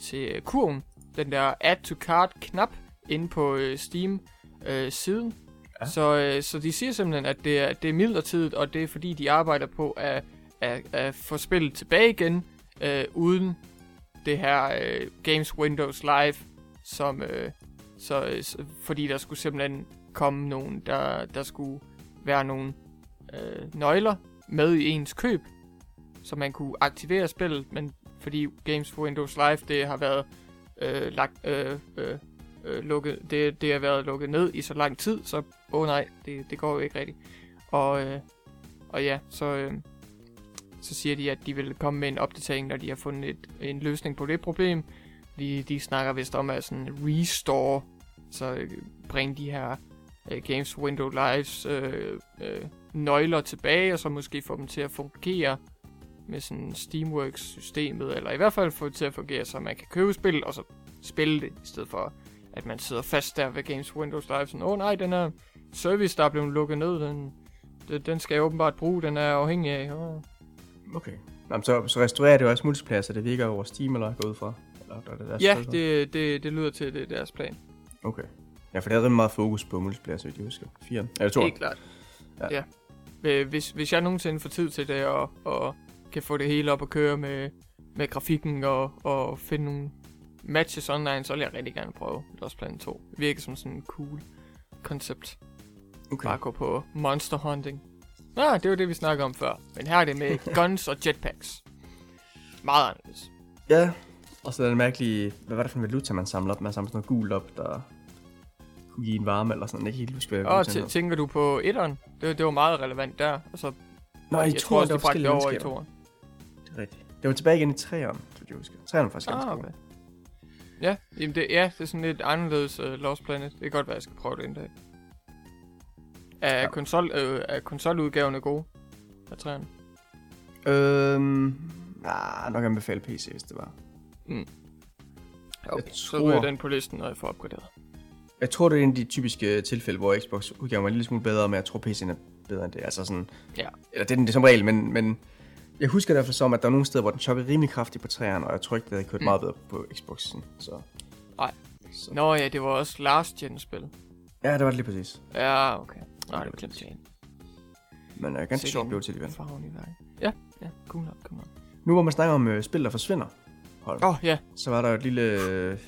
til kurven. Den der Add to Cart knap inde på øh, Steam øh. Ja. Så, øh, så de siger simpelthen, at det er, det er midlertidigt, og det er fordi, de arbejder på at, at, at få spillet tilbage igen, øh, uden det her øh, Games Windows Live, som, øh, så, øh, fordi der skulle simpelthen komme nogen, der, der skulle være nogle øh, nøgler med i ens køb, så man kunne aktivere spillet, men fordi Games for Windows Live, det har været øh, lagt, øh, øh, øh, lukket, det, det har været lukket ned i så lang tid, så åh oh nej, det, det går jo ikke rigtigt. Og, øh, og ja, så, øh, så siger de, at de vil komme med en opdatering, når de har fundet et, en løsning på det problem. De, de snakker vist om at sådan restore, så øh, bringe de her øh, Games Window Lives øh, øh, nøgler tilbage, og så måske få dem til at fungere med sådan Steamworks-systemet, eller i hvert fald få det til at fungere, så man kan købe spil, og så spille det, i stedet for at man sidder fast der ved Games Windows Live, sådan, åh oh, nej, den her service, der er blevet lukket ned, den, den, den skal jeg åbenbart bruge, den er afhængig af. Oh. Okay. Nå, så, så restaurerer det jo også multiplayer, så det virker over Steam, eller går ud fra? Eller, der er det deres Ja, sted, det, det, det lyder til, det er deres plan. Okay. Ja, for det havde meget fokus på multiplayer, så jeg husker. 4. Eller 2. Helt klart. Ja. Ja. ja. Hvis, hvis jeg nogensinde får tid til det, og, og kan få det hele op at køre med, med grafikken, og, og finde nogle matches online, så vil jeg rigtig gerne prøve Lost Planet 2. Det virker som sådan en cool koncept. Okay. Bare gå på monster hunting. Ah, det var det, vi snakkede om før. Men her er det med guns og jetpacks. Meget anderledes. Ja, og så det mærkelige, hvad var det for en valuta, man samler op? Man samler sådan noget gult op, der kunne give en varme eller sådan. Jeg kan ikke helt huske, hvad Og t- tænker du på etteren? Det, det var meget relevant der. Og så, Nå, i jeg tror også, der de var det over i toeren. Det er rigtigt. Det var tilbage igen i 3'eren, så jeg husker. 3'eren var faktisk Ah, okay. Ja, jamen det, ja, det er sådan lidt anderledes uh, Lost Planet. Det kan godt være, jeg skal prøve det en dag. Er, Ja. konsol, øh, er konsoludgaverne gode? Af træerne? Øhm, ah, nok anbefale PC, hvis det var. Okay, så tror- ryger den på listen, når jeg får opgraderet. Jeg tror, det er en af de typiske tilfælde, hvor Xbox udgaven var en lille smule bedre, men jeg tror, PC'en er bedre end det. Altså sådan, Ja. eller det er den det er som regel, men, men jeg husker derfor som, at der var nogle steder, hvor den chokkede rimelig kraftigt på træerne, og jeg tror ikke, det havde kørt Mm. meget bedre på Xboxen. Så. Nej. Så. Nå ja, det var også last gen spil. Ja, det var det lige præcis. Ja, okay. Nej, det det var var glemt Men uh, ganske sjovt til det. Farven i vejen. Ja, ja, cool nok, cool nok. Nu hvor man snakker om uh, spil, der forsvinder, hold, Åh, oh, ja, så var der jo et lille uh,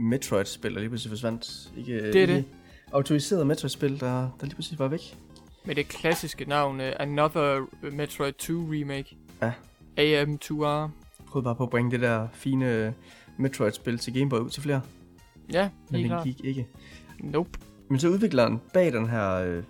Metroid-spil, der lige pludselig forsvandt. Ikke, Det er ikke det. Autoriseret Metroid-spil, der, der lige pludselig var væk. med det klassiske navn uh, Another Metroid 2 Remake. Ja. AM2R. Jeg prøvede bare på at bringe det der fine øh, Metroid-spil til Game Boy ud til flere, Ja, men det klart. gik ikke. Nope. Men så udvikleren bag den her øh,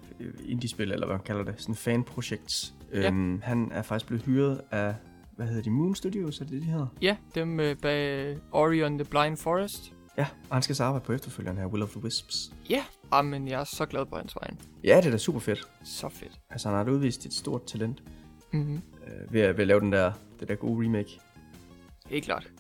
indie-spil, eller hvad man kalder det, sådan fanprojekt, Ja. øhm, han er faktisk blevet hyret af, hvad hedder de, Moon Studios, er det det, de hedder? Ja, dem øh, bag Ori and the Blind Forest. Ja, og han skal så arbejde på efterfølgeren her, Will of the Wisps. Ja, ah, men jeg er så glad på hans vejen. Ja, det er da super fedt. Så fedt. Altså, han har da udvist et stort talent Mm-hmm. øh, ved, at, ved at lave den der, det der gode remake. Helt klart.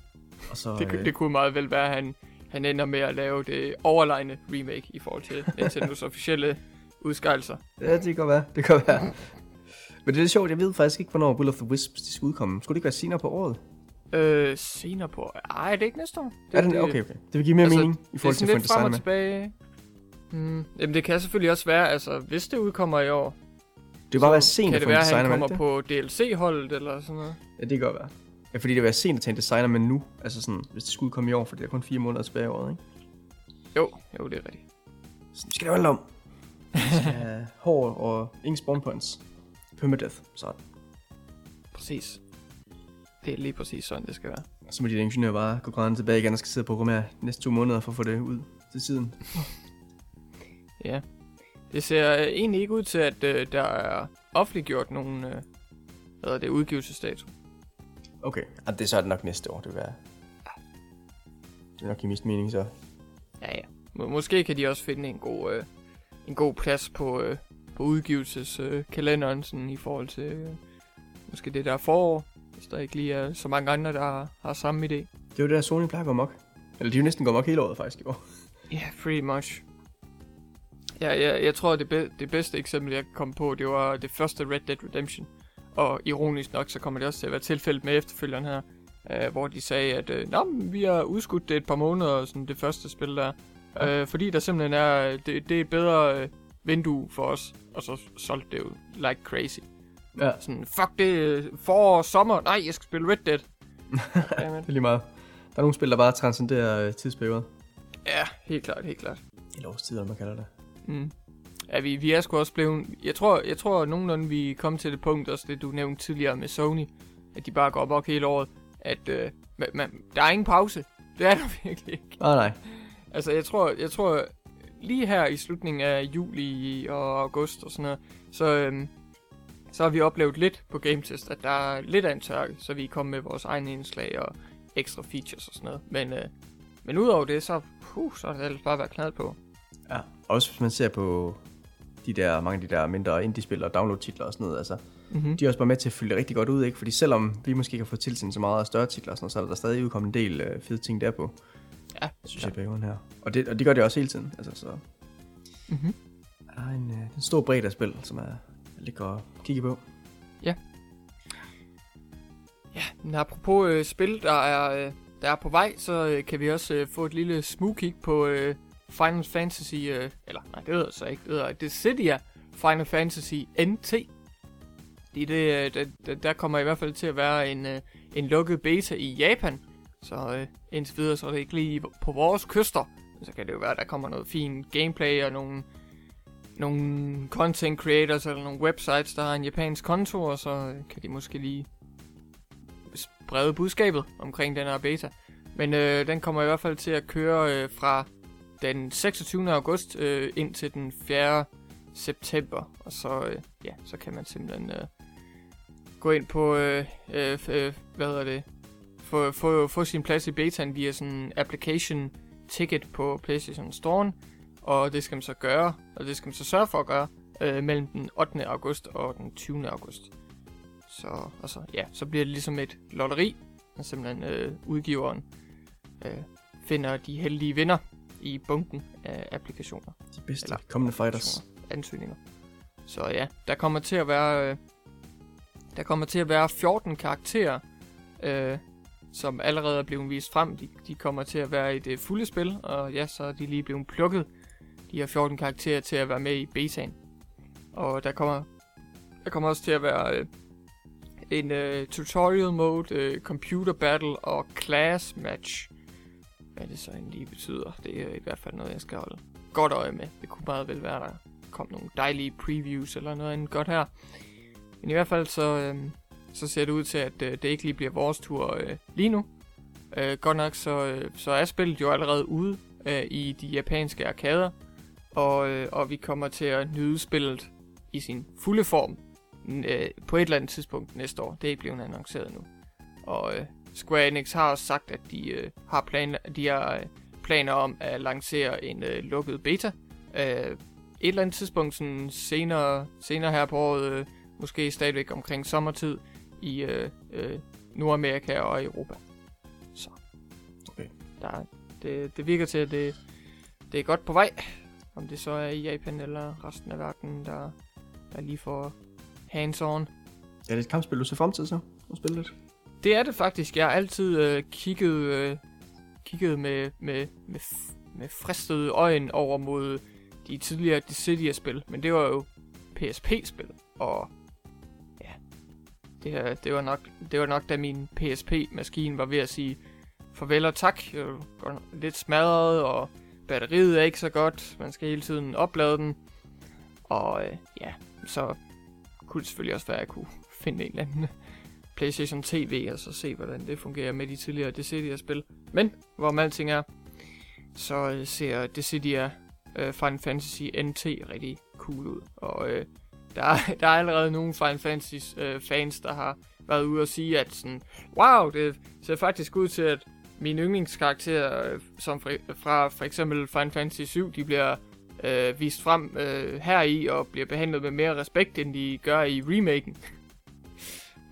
Og så, Det, øh, det kunne meget vel være, at han, han ender med at lave det overlegne remake i forhold til Nintendos officielle udskejelser. Ja, det kan være. Det kan være. Men det er sjovt, jeg ved faktisk ikke, hvornår Will of the Wisps de skal udkomme. Skulle det ikke være senere på året? Øh, senere på... Ej, er det ikke næste år? Det, er det, okay, okay. Det vil give mere altså, mening i forhold er til at få en og med. tilbage. Hmm. Jamen, det kan selvfølgelig også være, altså, hvis det udkommer i år, Det vil bare være sent kan det være, at han kommer på DLC-holdet eller sådan noget. Ja, det kan godt være. Ja, fordi det være sent at tage en designer med nu. Altså sådan, hvis det skulle komme i år, for det er kun fire måneder tilbage i året, ikke? Jo, jo, det er rigtigt. Så vi skal lave alt om. Vi skal have hår og ingen spawn points. Permadeath, sådan. Præcis. Det er lige præcis sådan, det skal være. Så må de ingeniører bare gå grædende tilbage igen og skal sidde og programmere næste to måneder for at få det ud til siden. Ja. Det ser øh, egentlig ikke ud til, at øh, der er offentliggjort nogen øh, hvad er det, udgivelsesdato. Okay, og det er så nok næste år, det vil være. Det vil nok give mest mening, så. Ja, ja. Må- måske kan de også finde en god, øh, en god plads på, øh, på udgivelseskalenderen, øh, sådan i forhold til øh, måske det der forår, hvis der ikke lige er så mange andre, der har, har samme idé. Det er jo det der Sony plejer at gå mok. Eller de er jo næsten gået mok hele året faktisk i år. Ja, yeah, pretty much. Ja, jeg, jeg tror, det, be- det bedste eksempel, jeg kom på, det var det første Red Dead Redemption. Og ironisk nok, så kommer det også til at være tilfældet med efterfølgeren her, øh, hvor de sagde, at øh, Nå, vi har udskudt det et par måneder, sådan det første spil der. Ja. Øh, fordi der simpelthen er, det, det er et bedre øh, vindue for os. Og så solgte det jo like crazy. Ja, Sådan, fuck det, øh, forår sommer, nej, jeg skal spille Red Dead. Jamen, det er lige meget. Der er nogle spil, der bare transcenderer øh, tidsperioder. ja, helt klart, helt klart. Eller årstider, man kalder det. Mm. Ja, vi, vi er sgu også blevet... Jeg tror, jeg tror nogenlunde, vi kommet til det punkt, også det du nævnte tidligere med Sony, at de bare går op hele året, at øh, man, man, der er ingen pause. Det er der virkelig ikke. Nej, nej. Altså, jeg tror, jeg tror lige her i slutningen af juli og august og sådan noget, så, øhm, så har vi oplevet lidt på GameTest, at der er lidt af en tørke, så vi er kommet med vores egne indslag og ekstra features og sådan noget. Men, øh, men udover det, så, puh, så har det ellers bare været knald på. Ja. Også hvis man ser på de der, mange af de der mindre indie-spil og download-titler og sådan noget, altså, Mm-hmm. de er også bare med til at fylde det rigtig godt ud, ikke? Fordi selvom vi måske ikke har fået tilsendt så meget af større titler og sådan noget, så er der stadig udkommet en del øh, fede ting derpå, Ja, synes jeg, i perioden her. Og det, og det gør det også hele tiden, altså, så Mm-hmm. der er en, øh, en stor bredde af spil, som er ligger og kigge på. Ja, men apropos øh, spil, der er, øh, der er på vej, så øh, kan vi også øh, få et lille smug kig på øh, Final Fantasy, øh, eller nej, det hedder så ikke, det hedder Dissidia Final Fantasy NT. Det, det, øh, det, der, der, kommer i hvert fald til at være en, øh, en lukket beta i Japan, så øh, indtil videre så er det ikke lige på vores kyster. Men så kan det jo være, at der kommer noget fint gameplay og nogle, nogle content creators eller nogle websites, der har en japansk konto, og så øh, kan de måske lige sprede budskabet omkring den her beta. Men øh, den kommer i hvert fald til at køre øh, fra den 26. august øh, ind til den 4. september. Og så, øh, ja, så kan man simpelthen øh, gå ind på, øh, øh, øh, hvad hedder det, få, få, få sin plads i betaen via sådan en application ticket på PlayStation Store. Og det skal man så gøre, og det skal man så sørge for at gøre, øh, mellem den 8. august og den 20. august. Så, og så, ja, så bliver det ligesom et lotteri, og simpelthen øh, udgiveren øh, finder de heldige vinder i bunken af applikationer. De bedste Eller- kommende fighters. Ansøgninger. Så ja, der kommer til at være, øh, der kommer til at være 14 karakterer, øh, som allerede er blevet vist frem. De, de kommer til at være i det fulde spil, og ja, så er de lige blevet plukket, de her 14 karakterer, til at være med i betaen. Og der kommer, der kommer også til at være øh, en øh, tutorial mode, øh, computer battle og class match. Hvad det så egentlig betyder, det er i hvert fald noget, jeg skal holde godt øje med. Det kunne meget vel være, der kom nogle dejlige previews eller noget andet godt her. Men i hvert fald så, øh, så ser det ud til, at øh, det ikke lige bliver vores tur øh, lige nu. Øh, godt nok så, øh, så er spillet jo allerede ude øh, i de japanske arkader. og, øh, og vi kommer til at nyde spillet i sin fulde form øh, på et eller andet tidspunkt næste år. Det er ikke blevet annonceret nu. Og øh, Square Enix har også sagt, at de øh, har planer, de har øh, planer om at lancere en øh, lukket beta. Øh, et eller andet tidspunkt sådan senere, senere her på året, øh, måske stadigvæk omkring sommertid i øh, øh, Nordamerika og Europa. Så. Okay. Der, det, det virker til, at det, det er godt på vej. Om det så er i Japan eller resten af verden, der, der lige får hands-on. Er det et kampspil, du ser frem til så? At spille lidt? Det er det faktisk. Jeg har altid øh, kigget, øh, kigget med, med, med, med fristede øjne over mod de tidligere Dissidia-spil. Men det var jo PSP-spil. Og ja, det, her, det, var nok, det var nok da min PSP-maskine var ved at sige farvel og tak. Jeg var lidt smadret, og batteriet er ikke så godt. Man skal hele tiden oplade den. Og øh, ja, så kunne det selvfølgelig også være, at jeg kunne finde en eller anden PlayStation TV, og så se, hvordan det fungerer med de tidligere Dissidia-spil. Men, hvor alting er, så øh, ser Dissidia øh, Final Fantasy NT rigtig cool ud. Og øh, der, er, der er allerede nogle Final Fantasy øh, fans, der har været ude og sige, at sådan, wow, det ser faktisk ud til, at mine yndlingskarakterer, øh, som fra, fra for eksempel Final Fantasy 7, de bliver øh, vist frem øh, her i og bliver behandlet med mere respekt, end de gør i remaken.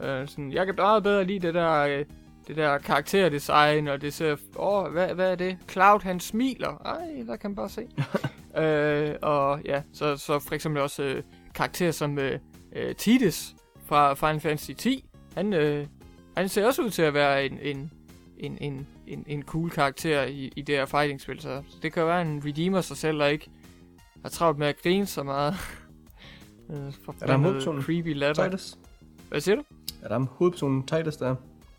øh, sådan, jeg kan meget bedre lide det der, øh, det der karakterdesign, og det ser... Åh, oh, hvad, hvad er det? Cloud, han smiler. Ej, der kan man bare se. øh, og ja, så, så for eksempel også øh, karakterer som øh, øh, Tidus fra Final Fantasy 10. Han, øh, han ser også ud til at være en, en, en, en, en, en cool karakter i, i det her fighting-spil, så det kan være, at han redeemer sig selv og ikke har travlt med at grine så meget. øh, Er der en hovedperson? creepy latter. Titus? Hvad siger du? Er der hovedpersonen Titus der?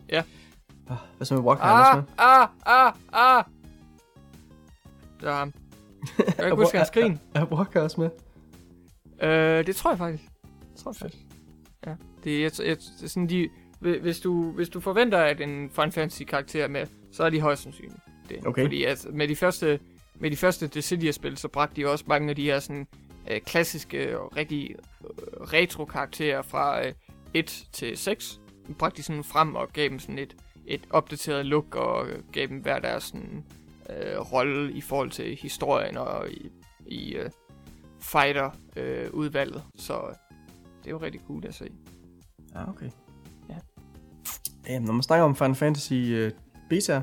Ja. Ah, Hvad så med Walker? er Ah, med? ah, ah, ah! Det er ham. Jeg kan ikke huske hans grin. Er Walker også med? Øh, det tror jeg faktisk. Det tror jeg faktisk. Ja. Det er, jeg, er sådan, de, hvi- hvis du, hvis du forventer, at en Final Fantasy karakter er med, så er de højst sandsynligt det. Okay. Fordi altså, med de første, med de første Dissidia-spil, så bragte de også mange af de her sådan, øh, klassiske og rigtig øh, retro-karakterer fra øh, 1 til 6. De bragte de sådan frem og gav dem sådan et, et opdateret look og øh, gav dem hver deres sådan, øh, rolle i forhold til historien og i, i øh, fighter-udvalget. så øh, det er jo rigtig cool at se. Ja, okay. Ja. Jamen, når man snakker om Final Fantasy uh, beta,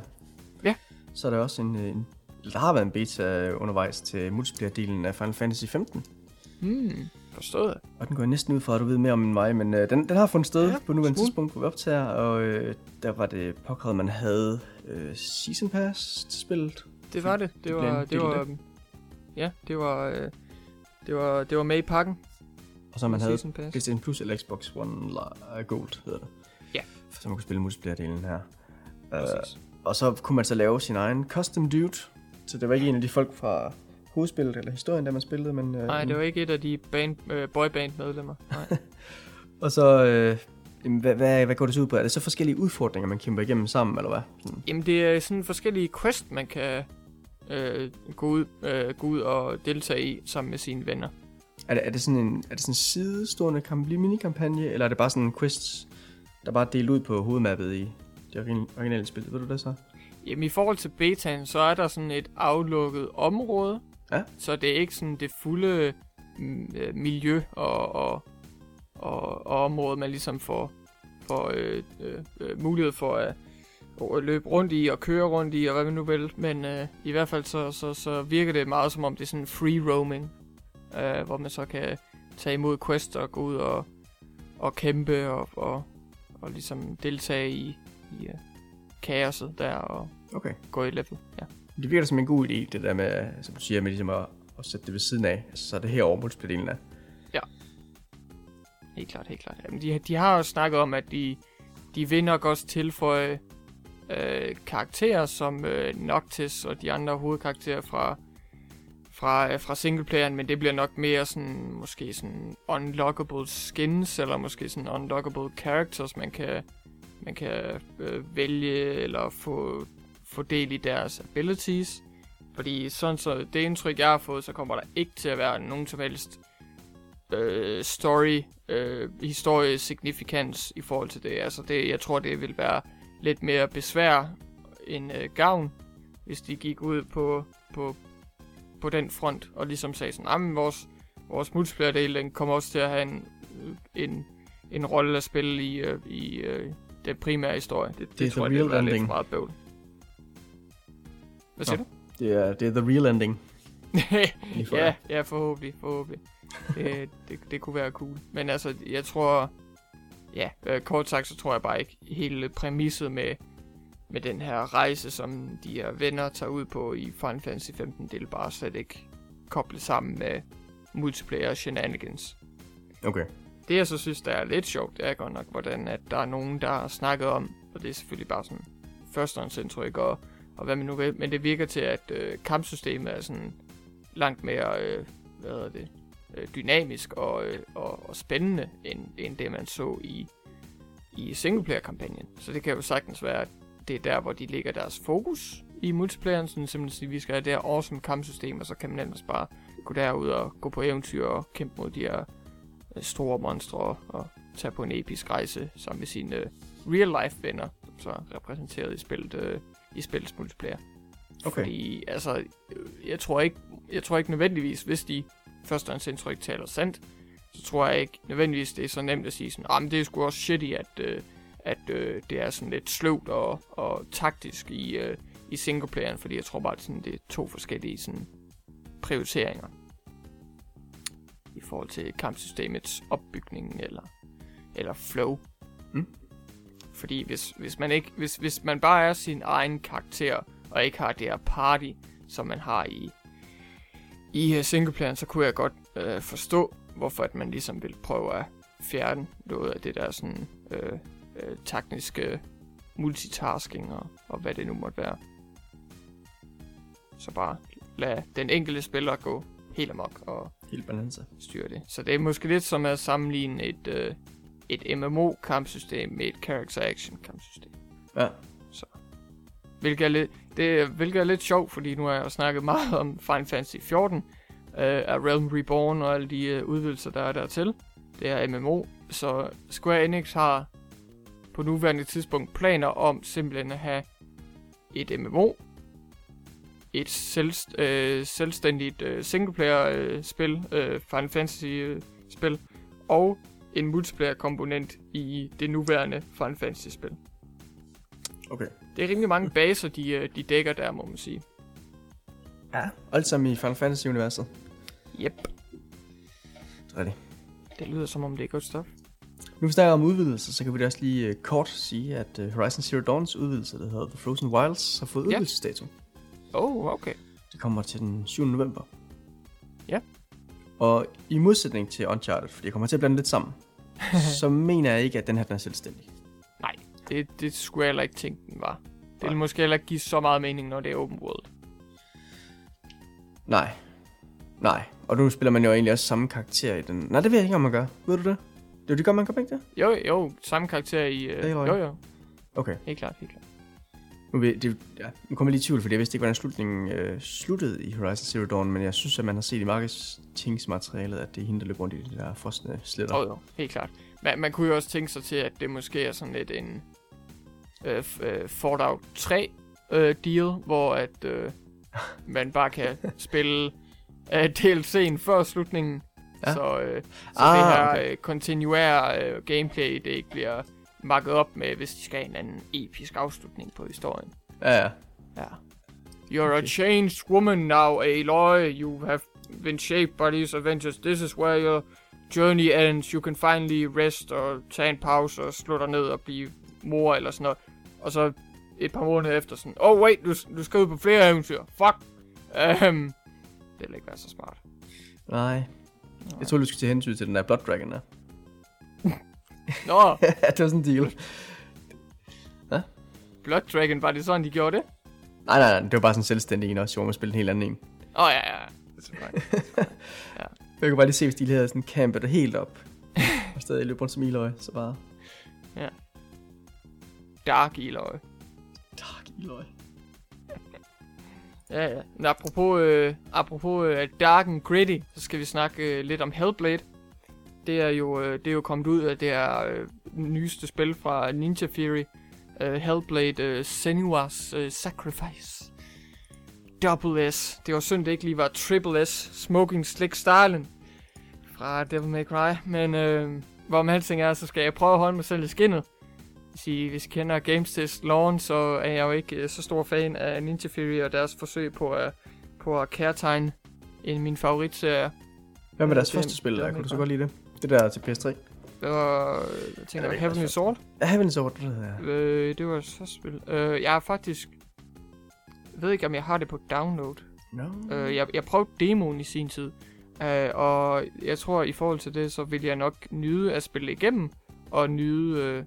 Ja. så er der også en, øh, en der har været en beta undervejs til multiplayer-delen af Final Fantasy 15. Hmm, forstået. Og den går næsten ud fra, at du ved mere om end mig, men øh, den, den har fundet sted Ja, på nuværende tidspunkt, hvor vi optager, og øh, der var det påkrævet, man havde øh, Season Pass til spillet. Det var det. Det var, det var, ja, det var, øh, det var, det var med i pakken. Og så man havde. PlayStation Plus eller Xbox One La- Gold, hedder det. Ja. Så man kunne spille multiplayer-delen her. Uh, Præcis. og så kunne man så lave sin egen custom dude. Så det var ikke en af de folk fra hovedspillet eller historien, der man spillede, men... Uh, Nej, det var ikke et af de band, øh, boyband medlemmer. Nej. Og så... Øh, jamen, hvad, hvad, hvad går det så ud på? Er det så forskellige udfordringer, man kæmper igennem sammen, eller hvad? Sådan. Jamen, det er sådan forskellige quest, man kan øh, gå, ud, øh, gå ud og deltage i sammen med sine venner. Er det, er det sådan en, er det sådan en sidestående kamp, minikampagne, eller er det bare sådan en quest, der bare er delt ud på hovedmappet i det origin- originale spil? Ved du det så? Jamen, i forhold til betaen, så er der sådan et aflukket område. Ja. Så det er ikke sådan det fulde mm, øh, miljø og, og, og, og område, man ligesom får, får øh, øh, øh, mulighed for at, at løbe rundt i og køre rundt i, og hvad man nu vil. Men øh, i hvert fald så, så, så virker det meget som om, det er sådan free roaming, øh, hvor man så kan tage imod quests og gå ud og, og kæmpe og, og, og ligesom deltage i, i uh, kaoset der og Okay. gå i level. Ja. Det virker som en god idé, det der med, som du siger, med ligesom at, at sætte det ved siden af. Altså, så er det her over multiplayer-delen af. Helt klart, helt klart. Jamen, de, de har jo snakket om, at de, de vil nok også tilføje øh, karakterer som øh, Noctis og de andre hovedkarakterer fra, fra, øh, fra singleplayeren, men det bliver nok mere sådan, måske sådan unlockable skins, eller måske sådan unlockable characters, man kan, man kan øh, vælge eller få, få del i deres abilities. Fordi sådan så det indtryk, jeg har fået, så kommer der ikke til at være nogen som helst øh, story, øh, historie signifikans i forhold til det. Altså det, jeg tror, det vil være lidt mere besvær end øh, gavn, hvis de gik ud på, på, på den front, og ligesom sagde sådan, at vores, vores multiplayer-del, den kommer også til at have en, en, en rolle at spille i, øh, i øh, den primære historie. Det, det, Det er tror jeg, det være lidt for meget bøvl. Hvad siger Nå. du? Det er, det er the real ending. Ja, ja, forhåbentlig, forhåbentlig. det, det, det kunne være cool. Men altså, jeg tror, ja, øh, kort sagt, så tror jeg bare ikke hele præmisset med, med den her rejse, som de her venner tager ud på i Final Fantasy 15, det er bare slet ikke koblet sammen med multiplayer shenanigans. Okay. Det jeg så synes, der er lidt sjovt, det er godt nok, hvordan at der er nogen, der har snakket om, og det er selvfølgelig bare sådan førstehåndsindtryk og, og hvad man nu vil, men det virker til, at øh, kampsystemet er sådan langt mere, øh, hvad hedder det, øh, dynamisk og, øh, og, og spændende, end, end det man så i, i singleplayer-kampagnen. Så det kan jo sagtens være, at det er der, hvor de lægger deres fokus i multiplayeren, sådan simpelthen sige, vi skal have det her awesome kampsystem, og så kan man ellers bare gå derud og gå på eventyr og kæmpe mod de her øh, store monstre og, og tage på en episk rejse sammen med sine øh, real-life venner, som så er repræsenteret i spillet, øh, i spillets multiplayer. Okay. Fordi, altså, jeg tror ikke, jeg tror ikke nødvendigvis, hvis de førstehåndsindtryk taler sandt, så tror jeg ikke nødvendigvis, det er så nemt at sige sådan, ah, men det er sgu også shitty, at, øh, at øh, det er sådan lidt sløvt og, og taktisk i, øh, i singleplayeren, fordi jeg tror bare, at sådan, det er to forskellige sådan, prioriteringer i forhold til kampsystemets opbygning eller, eller flow. Mm. Fordi hvis, hvis, man ikke, hvis, hvis man bare er sin egen karakter, og ikke har det her party, som man har i, i uh, singleplayeren, så kunne jeg godt øh, forstå, hvorfor at man ligesom vil prøve at fjerne noget af det der sådan øh, øh, taktiske multitasking og, og hvad det nu måtte være. Så bare lad den enkelte spiller gå helt amok og Helt balance. styre det. Så det er måske lidt som at sammenligne et, øh, et MMO-kampsystem med et character action kampsystem. Ja. Hvilket er, lidt, det, hvilket er lidt sjovt, fordi nu har jeg snakket meget om Final Fantasy 14, øh, af Realm Reborn og alle de øh, udvidelser, der er dertil. Det er MMO, så Square Enix har på nuværende tidspunkt planer om simpelthen at have et MMO, et selvst, øh, selvstændigt øh, singleplayer-spil, øh, Final Fantasy-spil, og en multiplayer-komponent i det nuværende Final Fantasy-spil. Okay. Det er rimelig mange baser, de, øh, de dækker der, må man sige. Ja. Alt sammen i Final Fantasy-universet. Yep. Det er rigtigt. Det lyder som om det er godt stof. Nu vi snakker om udvidelser, så kan vi da også lige uh, kort sige, at uh, Horizon Zero Dawn's udvidelse, der hedder The Frozen Wilds, har fået Ja. udvidelsesdato. Oh, okay. Det kommer til den 7. november. Ja. Og i modsætning til Uncharted, fordi jeg kommer til at blande lidt sammen, så mener jeg ikke, at den her den er selvstændig. Nej, det, det skulle jeg heller ikke tænke, den var. Det Nej. vil måske heller ikke give så meget mening, når det er open world. Nej. Nej. Og nu spiller man jo egentlig også samme karakter i den. Nej, det ved jeg ikke, om man gør. Ved du det? Det er jo det gør man gør begge det? Jo, jo, samme karakter i... Øh, jo, jo, Okay. helt klart, helt klart. Nu, det, ja, nu kommer jeg lige i tvivl, fordi jeg vidste ikke, hvordan slutningen øh, sluttede i Horizon Zero Dawn, men jeg synes, at man har set i marketingsmaterialet, at det er hende, der løber rundt i de der frosne sletter. Jo, jo, helt klart. Man, man kunne jo også tænke sig til, at det måske er sådan lidt en øh, øh, Fallout 3 øh, deal, hvor at øh, man bare kan spille øh, DLC'en før slutningen. Ja. Så, øh, så Ah, det her okay. øh, kontinuære øh, gameplay, det ikke bliver makket op med, hvis de skal have en anden episk afslutning på historien. Ja, ja. Ja. You're a changed woman now, Aloy. You have been shaped by these adventures. This is where your journey ends. You can finally rest og tage en pause og slå dig ned og blive mor eller sådan noget. Og så et par måneder efter sådan, oh wait, du, du skal ud på flere eventyr. Fuck. Um, det vil ikke være så smart. Nej. Jeg troede, du skulle til hensyn til den der Blood Dragon der. Nå, det var sådan en deal. Blood Dragon, var det sådan, de gjorde det? Nej, nej, nej, det var bare sådan en selvstændig en også, hvor man spillede en helt anden en. Åh oh, ja, ja, ja. Det er selvfølgelig. Jeg kan bare lige se, hvis de havde sådan campet det helt op. og stadig løb rundt som Eloy, så bare... Dark Aloy. Dark Eloy. Ja, ja. Men apropos, øh, apropos øh, Dark and Gritty, så skal vi snakke øh, lidt om Hellblade. Det er jo, øh, det er jo kommet ud af det her øh, nyeste spil fra Ninja Theory. Øh, Hellblade øh, Senua's øh, Sacrifice. Double S. Det var synd, det ikke lige var Triple S. Smoking Slick Stylen fra Devil May Cry. Men øh, hvor man alting er, så skal jeg prøve at holde mig selv i skinnet. Sige, hvis I kender Games Test Lawn, så er jeg jo ikke øh, så stor fan af Ninja Theory og deres forsøg på at, på at kærtegne en af mine favoritserie. Hvad med deres første spil, der? er Kunne du så godt lide det? Det der til PS3. Det var, øh, jeg tænker, Er ikke Heavenly deres Sword. Ja, Heavenly Sword, det hedder jeg. Øh, det var så spil. Øh, jeg har faktisk... Jeg ved ikke, om jeg har det på download. No. Øh, jeg, jeg prøvede demoen i sin tid. Øh, og jeg tror, i forhold til det, så vil jeg nok nyde at spille igennem. Og nyde, øh,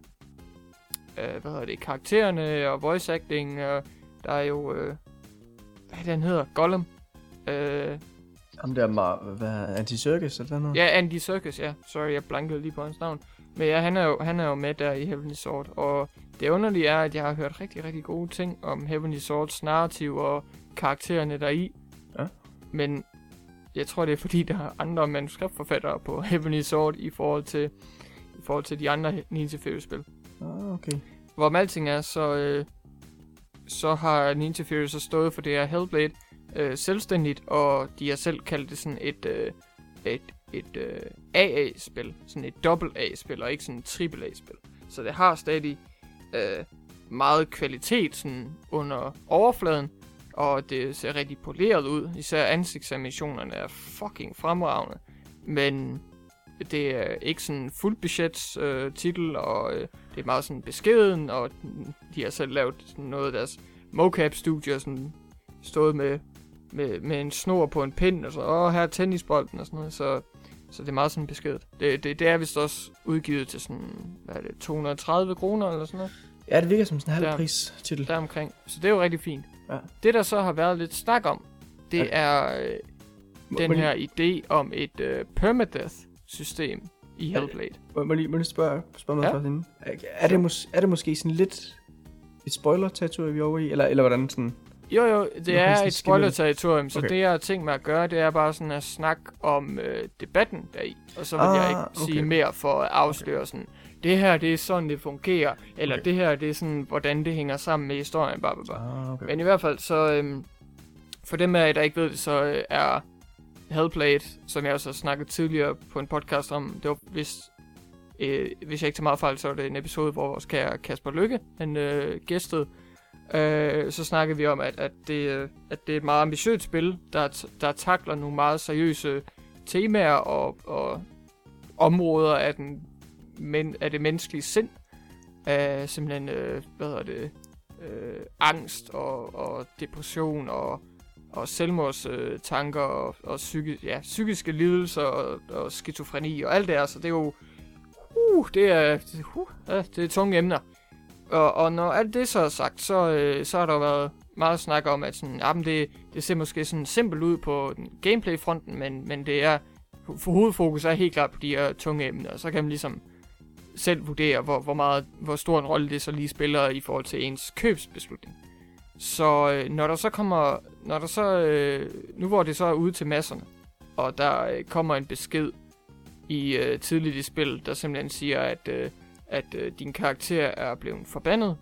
øh, hvad hedder det, karaktererne og voice acting. Og der er jo, øh, hvad er det, han hedder? Gollum. Øh, Ham der, Mar- hvad, Anti-Circus eller noget? Ja, Andy Serkis, ja. Sorry, jeg blankede lige på hans navn. Men ja, han er jo, han er jo med der i Heavenly Sword. Og det underlige er, at jeg har hørt rigtig, rigtig gode ting om Heavenly Swords narrativ og karaktererne deri. Ja. Men jeg tror, det er fordi, der er andre manuskriptforfattere på Heavenly Sword i forhold til, i forhold til de andre Ninja Theory-spil. Ah, okay. Hvor alting er, så, øh, så har Ninja Theory så stået for det her Hellblade øh, selvstændigt, og de har selv kaldt det sådan et, øh, et, et øh, AA-spil. Sådan et dobbelt A-spil, og ikke sådan et triple A-spil. Så det har stadig øh, meget kvalitet sådan under overfladen, og det ser rigtig poleret ud. Især ansigtsanimationerne er fucking fremragende. Men det er ikke sådan fuld budgets øh, titel, og øh, det er meget sådan beskeden, og de har selv lavet sådan noget af deres mocap-studier, sådan stået med, med, med en snor på en pind, og så, åh, her er tennisbolden, og sådan noget, så, så det er meget sådan beskedet. Det, det, det er vist også udgivet til sådan, hvad er det, 230 kroner eller sådan noget, Ja, det virker som sådan en Der- halvpris titel. deromkring. Så det er jo rigtig fint. Ja. Det, der så har været lidt snak om, det er øh, den her idé om et øh, permadeath-system i Hellblade. Må, må, lige, må lige spørge, spørge noget Ja. først inden? Er, er, det mås- er det måske sådan lidt et spoiler-territorium, vi er over i? Eller, eller hvordan sådan? Jo, jo, det Nå, er et spoiler-territorium, så Okay. det, jeg har tænkt mig at gøre, det er bare sådan at snakke om øh, debatten deri. Og så vil Ah, jeg ikke okay. sige mere for at afsløre sådan, det her, det er sådan, det fungerer, eller Okay. det her, det er sådan, hvordan det hænger sammen med historien, bla, bla, bla. Ah, okay. Men i hvert fald, så øhm, for dem af jer, der ikke ved det, så øh, er Hellblade, som jeg også har snakket tidligere på en podcast om, det var hvis, øh, hvis jeg ikke tager meget fejl, så var det en episode, hvor vores kære Kasper Lykke, han øh, gæstede, øh, så snakkede vi om, at, at, det, øh, at det er et meget ambitiøst spil, der, der takler nogle meget seriøse temaer og, og områder af, den, men, af det menneskelige sind. Af simpelthen, øh, hvad hedder det, øh, angst og, og depression og, og selvmordstanker øh, tanker og, og psyki, ja, psykiske lidelser og, og skizofreni og alt det her. Så det er jo... Uh, det er, det, uh, det er tunge emner. Og, og når alt det så er sagt, så, øh, så har der jo været meget snak om, at sådan, jamen det, det ser måske sådan simpelt ud på den gameplay-fronten, men, men det er... For hovedfokus er helt klart på de her tunge emner, og så kan man ligesom selv vurdere, hvor, hvor, meget, hvor stor en rolle det så lige spiller i forhold til ens købsbeslutning. Så øh, når der så kommer, når der så, øh, nu hvor det så er ude til masserne, og der øh, kommer en besked i øh, tidligt i spillet, der simpelthen siger, at, øh, at øh, din karakter er blevet forbandet,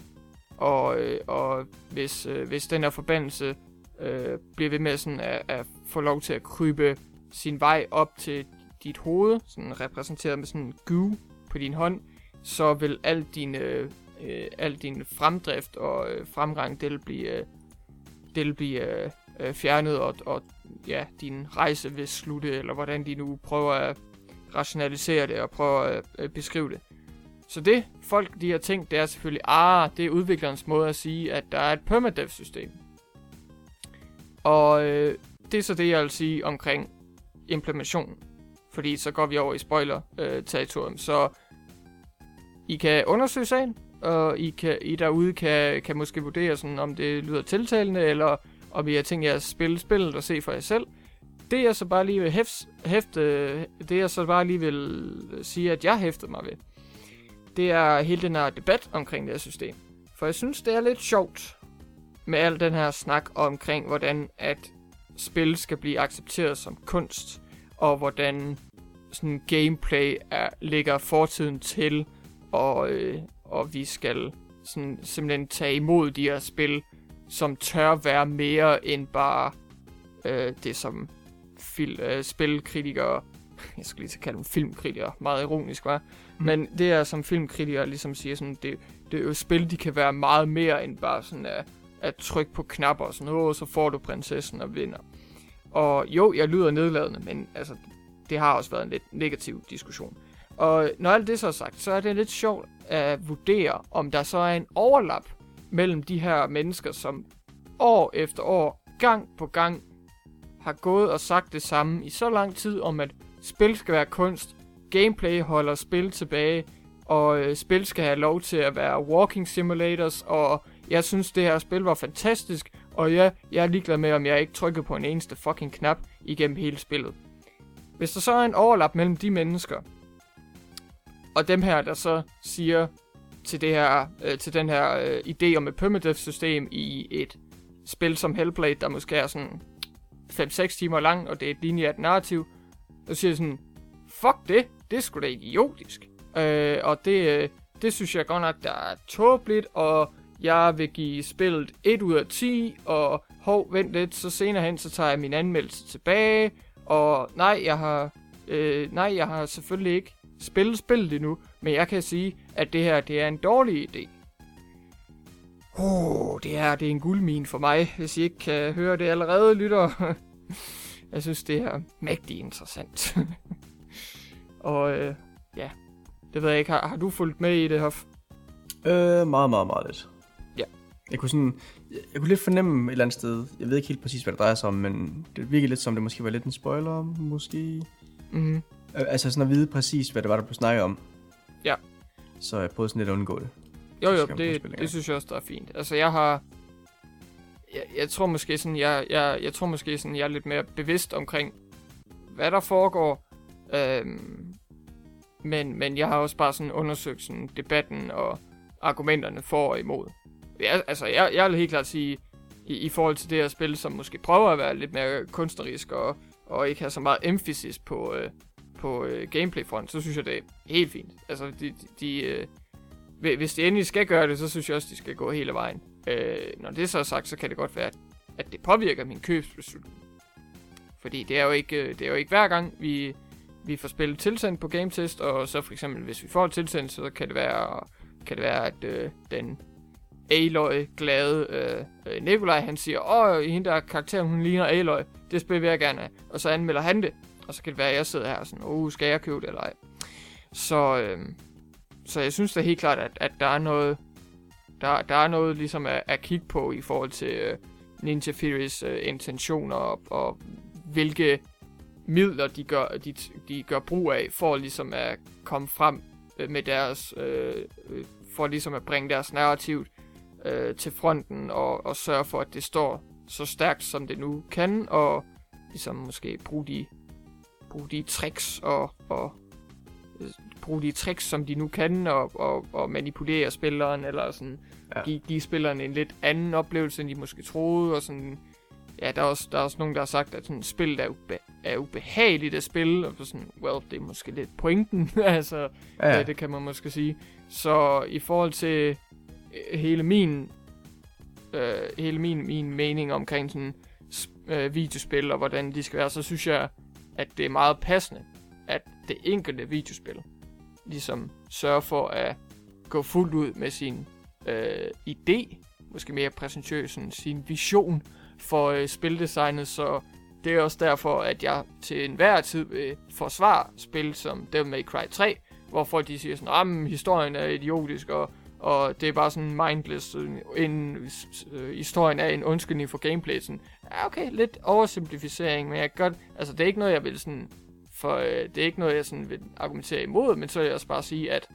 og, øh, og hvis, øh, hvis den her forbandelse øh, bliver ved med sådan at, at få lov til at krybe sin vej op til dit hoved, sådan repræsenteret med sådan en goo på din hånd, så vil al din, øh, øh al din fremdrift og øh, fremgang, det vil blive, øh, det vil blive øh, øh, fjernet, og, og ja, din rejse vil slutte, eller hvordan de nu prøver at rationalisere det og prøver at øh, beskrive det. Så det folk de har tænkt, det er selvfølgelig, ah, det er udviklerens måde at sige, at der er et permadeath-system. Og øh, det er så det, jeg vil sige omkring implementationen. Fordi så går vi over i spoiler-territorium. så I kan undersøge sagen, og I, kan, I derude kan, kan måske vurdere, sådan, om det lyder tiltalende, eller om I har tænkt jer at spille spillet og se for jer selv. Det jeg så bare lige vil hæfte, hæfte det jeg så bare lige vil sige, at jeg hæftede mig ved, det er hele den her debat omkring det her system. For jeg synes, det er lidt sjovt med al den her snak omkring, hvordan at spil skal blive accepteret som kunst, og hvordan sådan gameplay er, ligger fortiden til, og, øh, og vi skal sådan, simpelthen tage imod de her spil, som tør være mere end bare øh, det, som fil, øh, spilkritikere, jeg skal lige kalde dem filmkritikere, meget ironisk, var. Mm. Men det er som filmkritiker ligesom siger, sådan, det, det er jo spil, de kan være meget mere end bare sådan at, at trykke på knapper og sådan noget, så får du prinsessen og vinder. Og jo, jeg lyder nedladende, men altså, det har også været en lidt negativ diskussion. Og når alt det så er sagt, så er det lidt sjovt at vurdere, om der så er en overlap mellem de her mennesker, som år efter år, gang på gang, har gået og sagt det samme i så lang tid om, at spil skal være kunst, gameplay holder spil tilbage, og øh, spil skal have lov til at være walking simulators, og jeg synes, det her spil var fantastisk, og ja, jeg er ligeglad med, om jeg ikke trykker på en eneste fucking knap igennem hele spillet. Hvis der så er en overlap mellem de mennesker, og dem her, der så siger til, det her, øh, til den her øh, idé om et permadeath-system i et spil som Hellblade, der måske er sådan 5-6 timer lang, og det er et lineært narrativ, så siger sådan, fuck det, det er sgu da idiotisk. Øh, og det, øh, det synes jeg godt nok, der er tåbeligt, og jeg vil give spillet 1 ud af 10, og hov, vent lidt, så senere hen, så tager jeg min anmeldelse tilbage, og nej, jeg har, øh, nej, jeg har selvfølgelig ikke spillet spillet endnu, men jeg kan sige, at det her, det er en dårlig idé. Oh, det her, det er en guldmine for mig, hvis I ikke kan høre det allerede, lytter. jeg synes, det er mægtig interessant. og øh, ja, det ved jeg ikke. Har, har du fulgt med i det, Hoff? Øh, meget, meget, meget lidt. Ja. Jeg kunne sådan, jeg kunne lidt fornemme et eller andet sted, jeg ved ikke helt præcis, hvad det drejer sig om, men det virkede lidt som, det måske var lidt en spoiler, måske. Mhm. Øh, altså sådan at vide præcis, hvad det var, der blev snakket om. Ja. Så jeg prøvede sådan lidt at undgå det. Jo, jo, det, det synes jeg også, der er fint. Altså, jeg har... Jeg, jeg tror måske sådan, jeg, jeg, jeg tror måske sådan, jeg er lidt mere bevidst omkring, hvad der foregår. Øhm, men, men jeg har også bare sådan undersøgt sådan debatten og argumenterne for og imod. Jeg, altså, jeg, jeg vil helt klart sige, i, i forhold til det her spil, som måske prøver at være lidt mere kunstnerisk og, og ikke have så meget emphasis på, øh, på øh, gameplay-front, så synes jeg, det er helt fint. Altså, de, de, de øh, hvis de endelig skal gøre det, så synes jeg også, de skal gå hele vejen. Øh, når det så er sagt, så kan det godt være, at, at det påvirker min købsbeslutning. Fordi det er jo ikke, øh, det er jo ikke hver gang, vi, vi får spillet tilsendt på Game Test, og så for eksempel, hvis vi får tilsendt, så kan det være, kan det være at øh, den Aloy glade øh, øh Nikolaj, han siger, åh, hende der karakter, hun ligner Aloy, det spil vil jeg gerne have. Og så anmelder han det, og så kan det være, at jeg sidder her og sådan, åh, skal jeg købe det eller ej? Så, øh, så jeg synes da helt klart, at, at der er noget, der, der er noget ligesom at, at kigge på i forhold til øh, Ninja Theories øh, intentioner og, og hvilke midler de gør, de, de gør brug af for ligesom at komme frem øh, med deres, øh, øh, for ligesom at bringe deres narrativ øh, til fronten og, og sørge for, at det står så stærkt, som det nu kan, og ligesom måske bruge de, bruge de tricks og, og øh, bruge de tricks, som de nu kan, og, og, og manipulere spilleren, eller sådan Ja. ja. give, give spilleren en lidt anden oplevelse, end de måske troede, og sådan, ja, der er også, der er også nogen, der har sagt, at sådan, spillet er, ube, er ubehageligt at spille, og så sådan, well, det er måske lidt pointen, altså, Ja, Ja. Det, kan man måske sige. Så i forhold til øh, hele min øh, hele min, min mening omkring sådan øh, videospil og hvordan de skal være, så synes jeg, at det er meget passende, at det enkelte videospil ligesom sørger for at gå fuldt ud med sin øh, idé, måske mere præsentøs, sin vision for øh, spildesignet, så det er også derfor, at jeg til enhver tid vil forsvare spil som Devil May Cry 3, hvor folk de siger sådan, at historien er idiotisk, og, og det er bare sådan mindless, øh, en, øh, historien er en undskyldning for gameplay, sådan, ja okay, lidt oversimplificering, men jeg kan godt, altså det er ikke noget, jeg vil sådan, for øh, det er ikke noget, jeg sådan vil argumentere imod, men så vil jeg også bare sige, at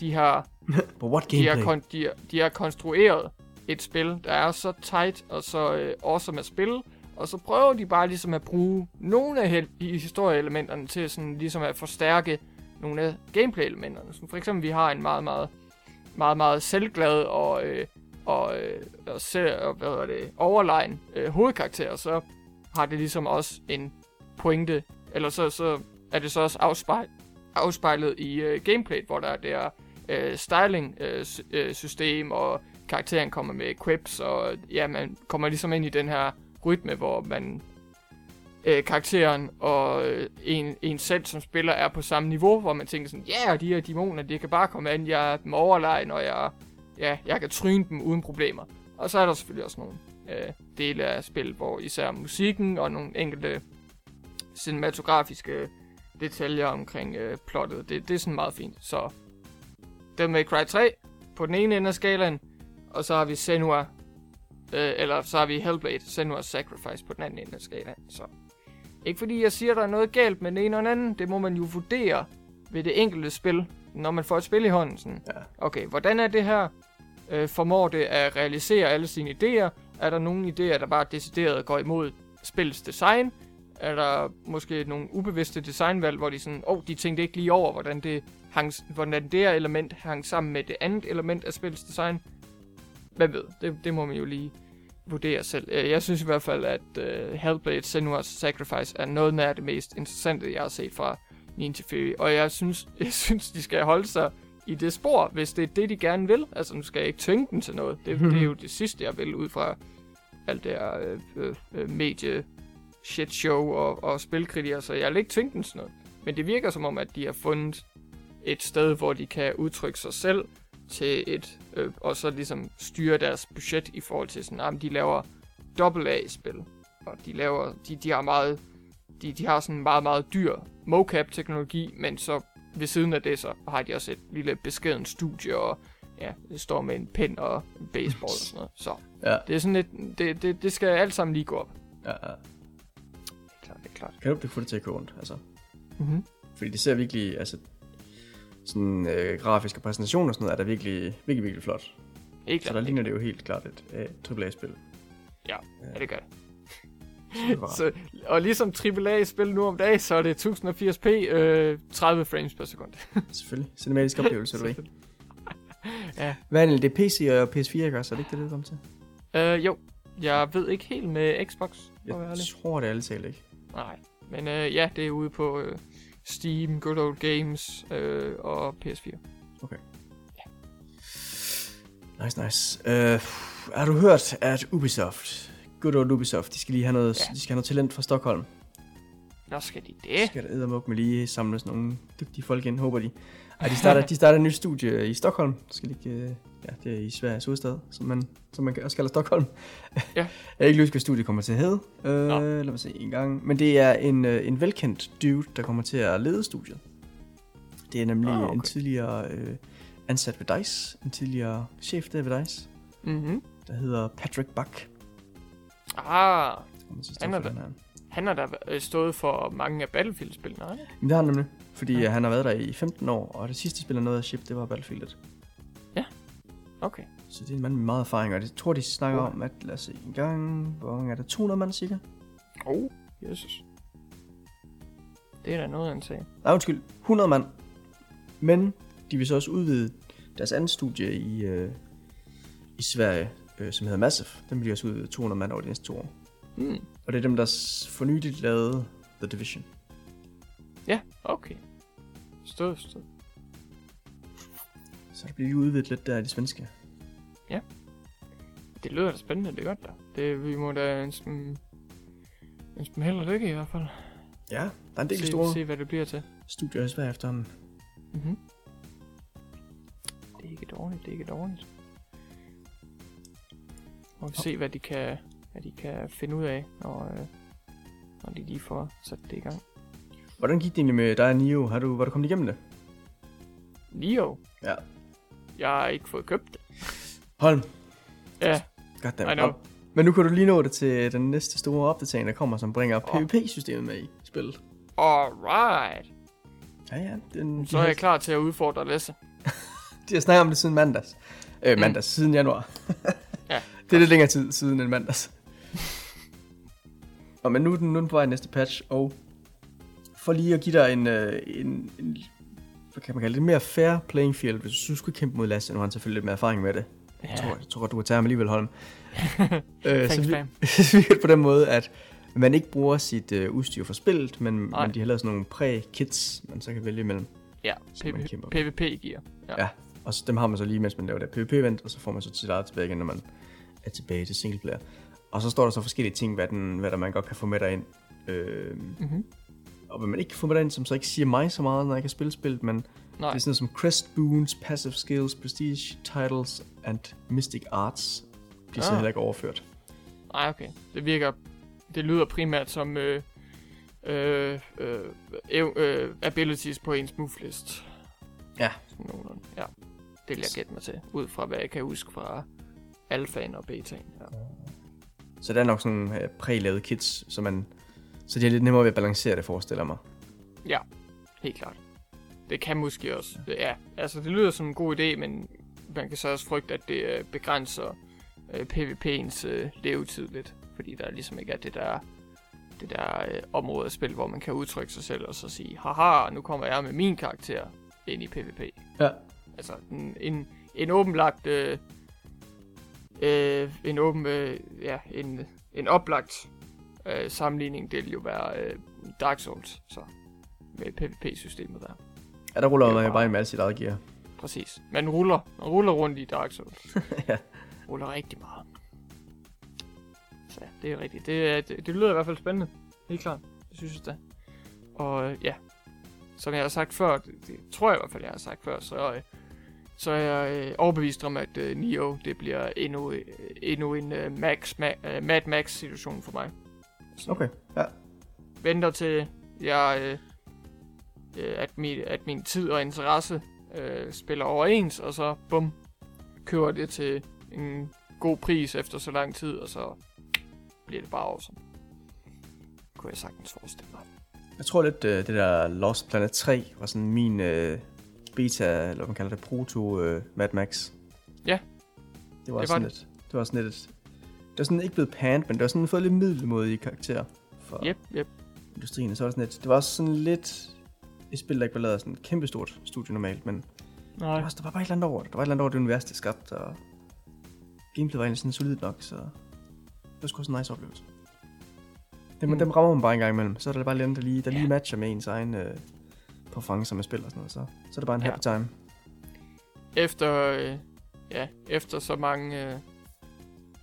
de har But what de har, gameplay? kon- de, har, de har konstrueret et spil, der er så tight og så øh, awesome at spille, og så prøver de bare ligesom at bruge nogle af hel- historieelementerne til sådan ligesom at forstærke nogle af gameplay-elementerne. Som for eksempel, vi har en meget, meget, meget, meget selvglad og, øh, og, øh, og, ser, og hvad er det, overlegen øh, hovedkarakter, så har det ligesom også en pointe, eller så, så er det så også afspejl, afspejlet i øh, gameplayet, hvor der er det her øh, styling-system, øh, øh og karakteren kommer med quips, og ja, man kommer ligesom ind i den her rytme, hvor man øh, karakteren og øh, en, en selv som spiller er på samme niveau, hvor man tænker sådan, ja, yeah, de her dæmoner, de kan bare komme an, jeg er dem overlegen, og jeg, ja, jeg kan tryne dem uden problemer. Og så er der selvfølgelig også nogle øh, dele af spil, hvor især musikken og nogle enkelte cinematografiske detaljer omkring øh, plottet, det, det er sådan meget fint. Så Devil May Cry 3 på den ene ende af skalaen, og så har vi Senua, øh, eller så har vi Hellblade, Senua's Sacrifice på den anden ende af skalaen. Så ikke fordi jeg siger, der er noget galt med den ene og den anden, det må man jo vurdere ved det enkelte spil, når man får et spil i hånden. Sådan. Ja. Okay, hvordan er det her? Øh, formår det at realisere alle sine idéer? Er der nogle idéer, der bare decideret går imod spillets design? Er der måske nogle ubevidste designvalg, hvor de sådan, åh, oh, de tænkte ikke lige over, hvordan det, hang, hvordan det her element hang sammen med det andet element af spillets design? Hvad ved, det, det må man jo lige vurdere selv. Øh, Jeg synes i hvert fald, at uh, Hellblade Senua's Sacrifice er noget af det mest interessante, jeg har set fra Ninja Theory. Og jeg synes, jeg synes, de skal holde sig i det spor, hvis det er det, de gerne vil. Altså, nu skal jeg ikke tvinge dem til noget. Det, det er jo det sidste, jeg vil ud fra alt det her øh, øh, øh, medie shit show og, og spilkritiker, så jeg vil ikke tvinge dem til noget. Men det virker som om, at de har fundet et sted, hvor de kan udtrykke sig selv til et, øh, og så ligesom styre deres budget i forhold til sådan, at de laver AA-spil, og de laver, de, de har meget, de, de har sådan en meget, meget dyr mocap-teknologi, men så ved siden af det, så har de også et lille beskeden studie, og ja, det står med en pen og en baseball og sådan noget. Så Ja, det er sådan lidt, det, det, det skal alt sammen lige gå op. ja, ja. Klart, det er klart. Kan du ikke få det til at gå rundt, altså? Mm-hmm. Fordi det ser virkelig, altså, sådan øh, grafiske præsentationer og sådan noget, er der virkelig, virkelig, virkelig flot. Ikke Så der klart. ligner det jo helt klart et øh, AAA-spil. Ja, ja, det gør det. Så, og ligesom AAA-spil nu om dagen, så er det 1080p, øh, 30 frames per sekund. Selvfølgelig. Cinematisk oplevelse, du ved. ja. Hvad er det? Det er PC og PS4, ikke også? Er det ikke det, det kommer til? Øh, jo, jeg ved ikke helt med Xbox, Jeg tror det alle talt ikke. Nej, men øh, ja, det er ude på øh, Steam, Good Old Games øh, og PS4. Nice, nice. Uh, har du hørt, at Ubisoft, good old Ubisoft, de skal lige have noget, Ja. de skal have noget talent fra Stockholm. Nå, skal de De det? skal der eddermuk med lige samle sådan nogle dygtige folk ind, håber de. Ej, de starter, de starter et nyt studie i Stockholm. Skal de ikke, øh, ja, det er i Sveriges hovedstad, som man, som man også kalder Stockholm. Ja. Jeg er ikke huske, hvad studiet kommer til at hedde. Øh, lad mig se en gang. Men det er en, øh, en velkendt dude, der kommer til at lede studiet. Det er nemlig Ah, okay. en tidligere øh, ansat ved DICE. En tidligere chef der ved DICE, Mhm. der hedder Patrick Buck. Ah, Han er her. han har da øh, stået for mange af Battlefield-spillene? Men det har han nemlig, fordi ja. han har været der i 15 år, og det sidste spil, han nåede at ship, det var Battlefieldet. Okay. Så det er en mand med meget erfaring, og det tror, de snakker Oh. om, at lad os se en gang, hvor mange er der? 200 mand cirka? Oh, Jesus. Det er da noget af en sag. Nej, undskyld, 100 mand. Men de vil så også udvide deres andet studie i, øh, i Sverige, øh, som hedder Massive. Den de også udvide 200 mand over de næste to år. Hmm. Og det er dem, der s- for nyligt lavede The Division. Ja, okay. Stod, stod. Så det bliver lige udvidet lidt der i det svenske. Det lyder da spændende, det er godt da. Det, vi må da ønske dem, ønske dem held og lykke i hvert fald. Ja, der er en del se, store se, hvad det bliver til. studier i Sverige efterhånden. Mm-hmm. Det er ikke dårligt, det er ikke dårligt. Og vi se, hvad de kan, hvad de kan finde ud af, når, øh, når de lige får sat det i gang. Hvordan gik det egentlig med dig og Nio? Har du, var du kommet igennem det? Nio, Ja. Jeg har ikke fået købt det. Holm. Ja, Goddammit. I know. Men nu kan du lige nå det til den næste store opdatering, der kommer, som bringer Åh. PvP-systemet med i spillet. alright. Ja, ja. Den, Så er jeg klar til at udfordre Lasse. De har snakket om det siden mandags. Øh, mandags, mm. siden januar. Ja, det er lidt længere tid siden end mandags. og men nu er den, nu er den på vej næste patch, og for lige at give dig en, øh, en, en hvad kan man kalde det, mere fair playing field, hvis du skulle kæmpe mod Lasse, nu har han selvfølgelig lidt mere erfaring med det. Ja. Jeg, tror, jeg tror, du kan tage ham alligevel, Holm. øh, så, vi, så vi på den måde, at man ikke bruger sit øh, udstyr for spillet, men, men de har lavet sådan nogle præ-kits, man så kan vælge imellem. Ja, PvP-gear. Ja. ja, og så, dem har man så lige, mens man laver det PvP-event, og så får man så sit eget tilbage igen, når man er tilbage til singleplayer. Og så står der så forskellige ting, hvad, den, hvad der man godt kan få med dig ind. Øh, mm-hmm. Og hvad man ikke kan få med ind, som så ikke siger mig så meget, når jeg kan spille spillet, men Nej. det er sådan noget som Crest Boons, Passive Skills, Prestige Titles and Mystic Arts. De er så ah. heller ikke overført. Nej, okay. Det virker... Det lyder primært som øh, øh, øh, øh, abilities på ens move list. Ja. Som nogenlunde. Ja. Det vil jeg gætte mig til, ud fra hvad jeg kan huske fra alfaen og betaen. Ja. Så det er nok sådan uh, præ-lavet kits, så, man, så det er lidt nemmere ved at balancere det, forestiller mig. Ja, helt klart. Det kan måske også. Ja, altså det lyder som en god idé, men man kan så også frygte, at det uh, begrænser uh, PvP'ens uh, levetid lidt. Fordi der ligesom ikke er det der, det der uh, område af spil, hvor man kan udtrykke sig selv og så sige, haha, nu kommer jeg med min karakter ind i PvP. Ja. Altså en, en, en åbenlagt uh, øh, en åben, øh, ja, en, en oplagt øh, sammenligning, det vil jo være øh, Dark Souls, så med PvP-systemet der. Ja, der ruller man jo bare en masse sit eget gear. Præcis. Man ruller, man ruller rundt i Dark Souls. ja. Ruller rigtig meget. Så ja, det er rigtigt. Det, det, det lyder i hvert fald spændende. Helt klart. Det synes jeg da. Og øh, ja, som jeg har sagt før, det, det tror jeg i hvert fald, jeg har sagt før, så øh, så er jeg øh, overbevist om, at øh, Neo det bliver endnu, øh, endnu en øh, Max, ma- øh, Mad Max situation for mig. Okay, ja. Venter til jeg, øh, øh, at, min, at min tid og interesse øh, spiller overens, og så bum, kører det til en god pris efter så lang tid, og så bliver det bare awesome. Kunne jeg sagtens forestille mig. Jeg tror lidt, øh, det der Lost Planet 3 var sådan min... Øh beta, eller hvad man kalder det, proto uh, Mad Max. Ja. Det var, det sådan var et, det var sådan et, det var sådan ikke blevet pant, men det var sådan fået lidt middelmodige karakter for yep, yep. industrien. Så var det sådan et, det var også sådan lidt et spil, der ikke var lavet sådan et kæmpestort studie normalt, men Nej. Der, var, der var bare et eller andet over det. Der var et eller andet over det univers, det skabte, og gameplay var egentlig sådan solidt nok, så det var sgu også en nice oplevelse. Dem, mm. dem rammer man bare en gang imellem, så er der bare lidt der lige, der lige matcher med ens egen øh, præferencer med spil og sådan noget, så, så er det bare en ja. happy time. Efter, øh, ja, efter så mange øh,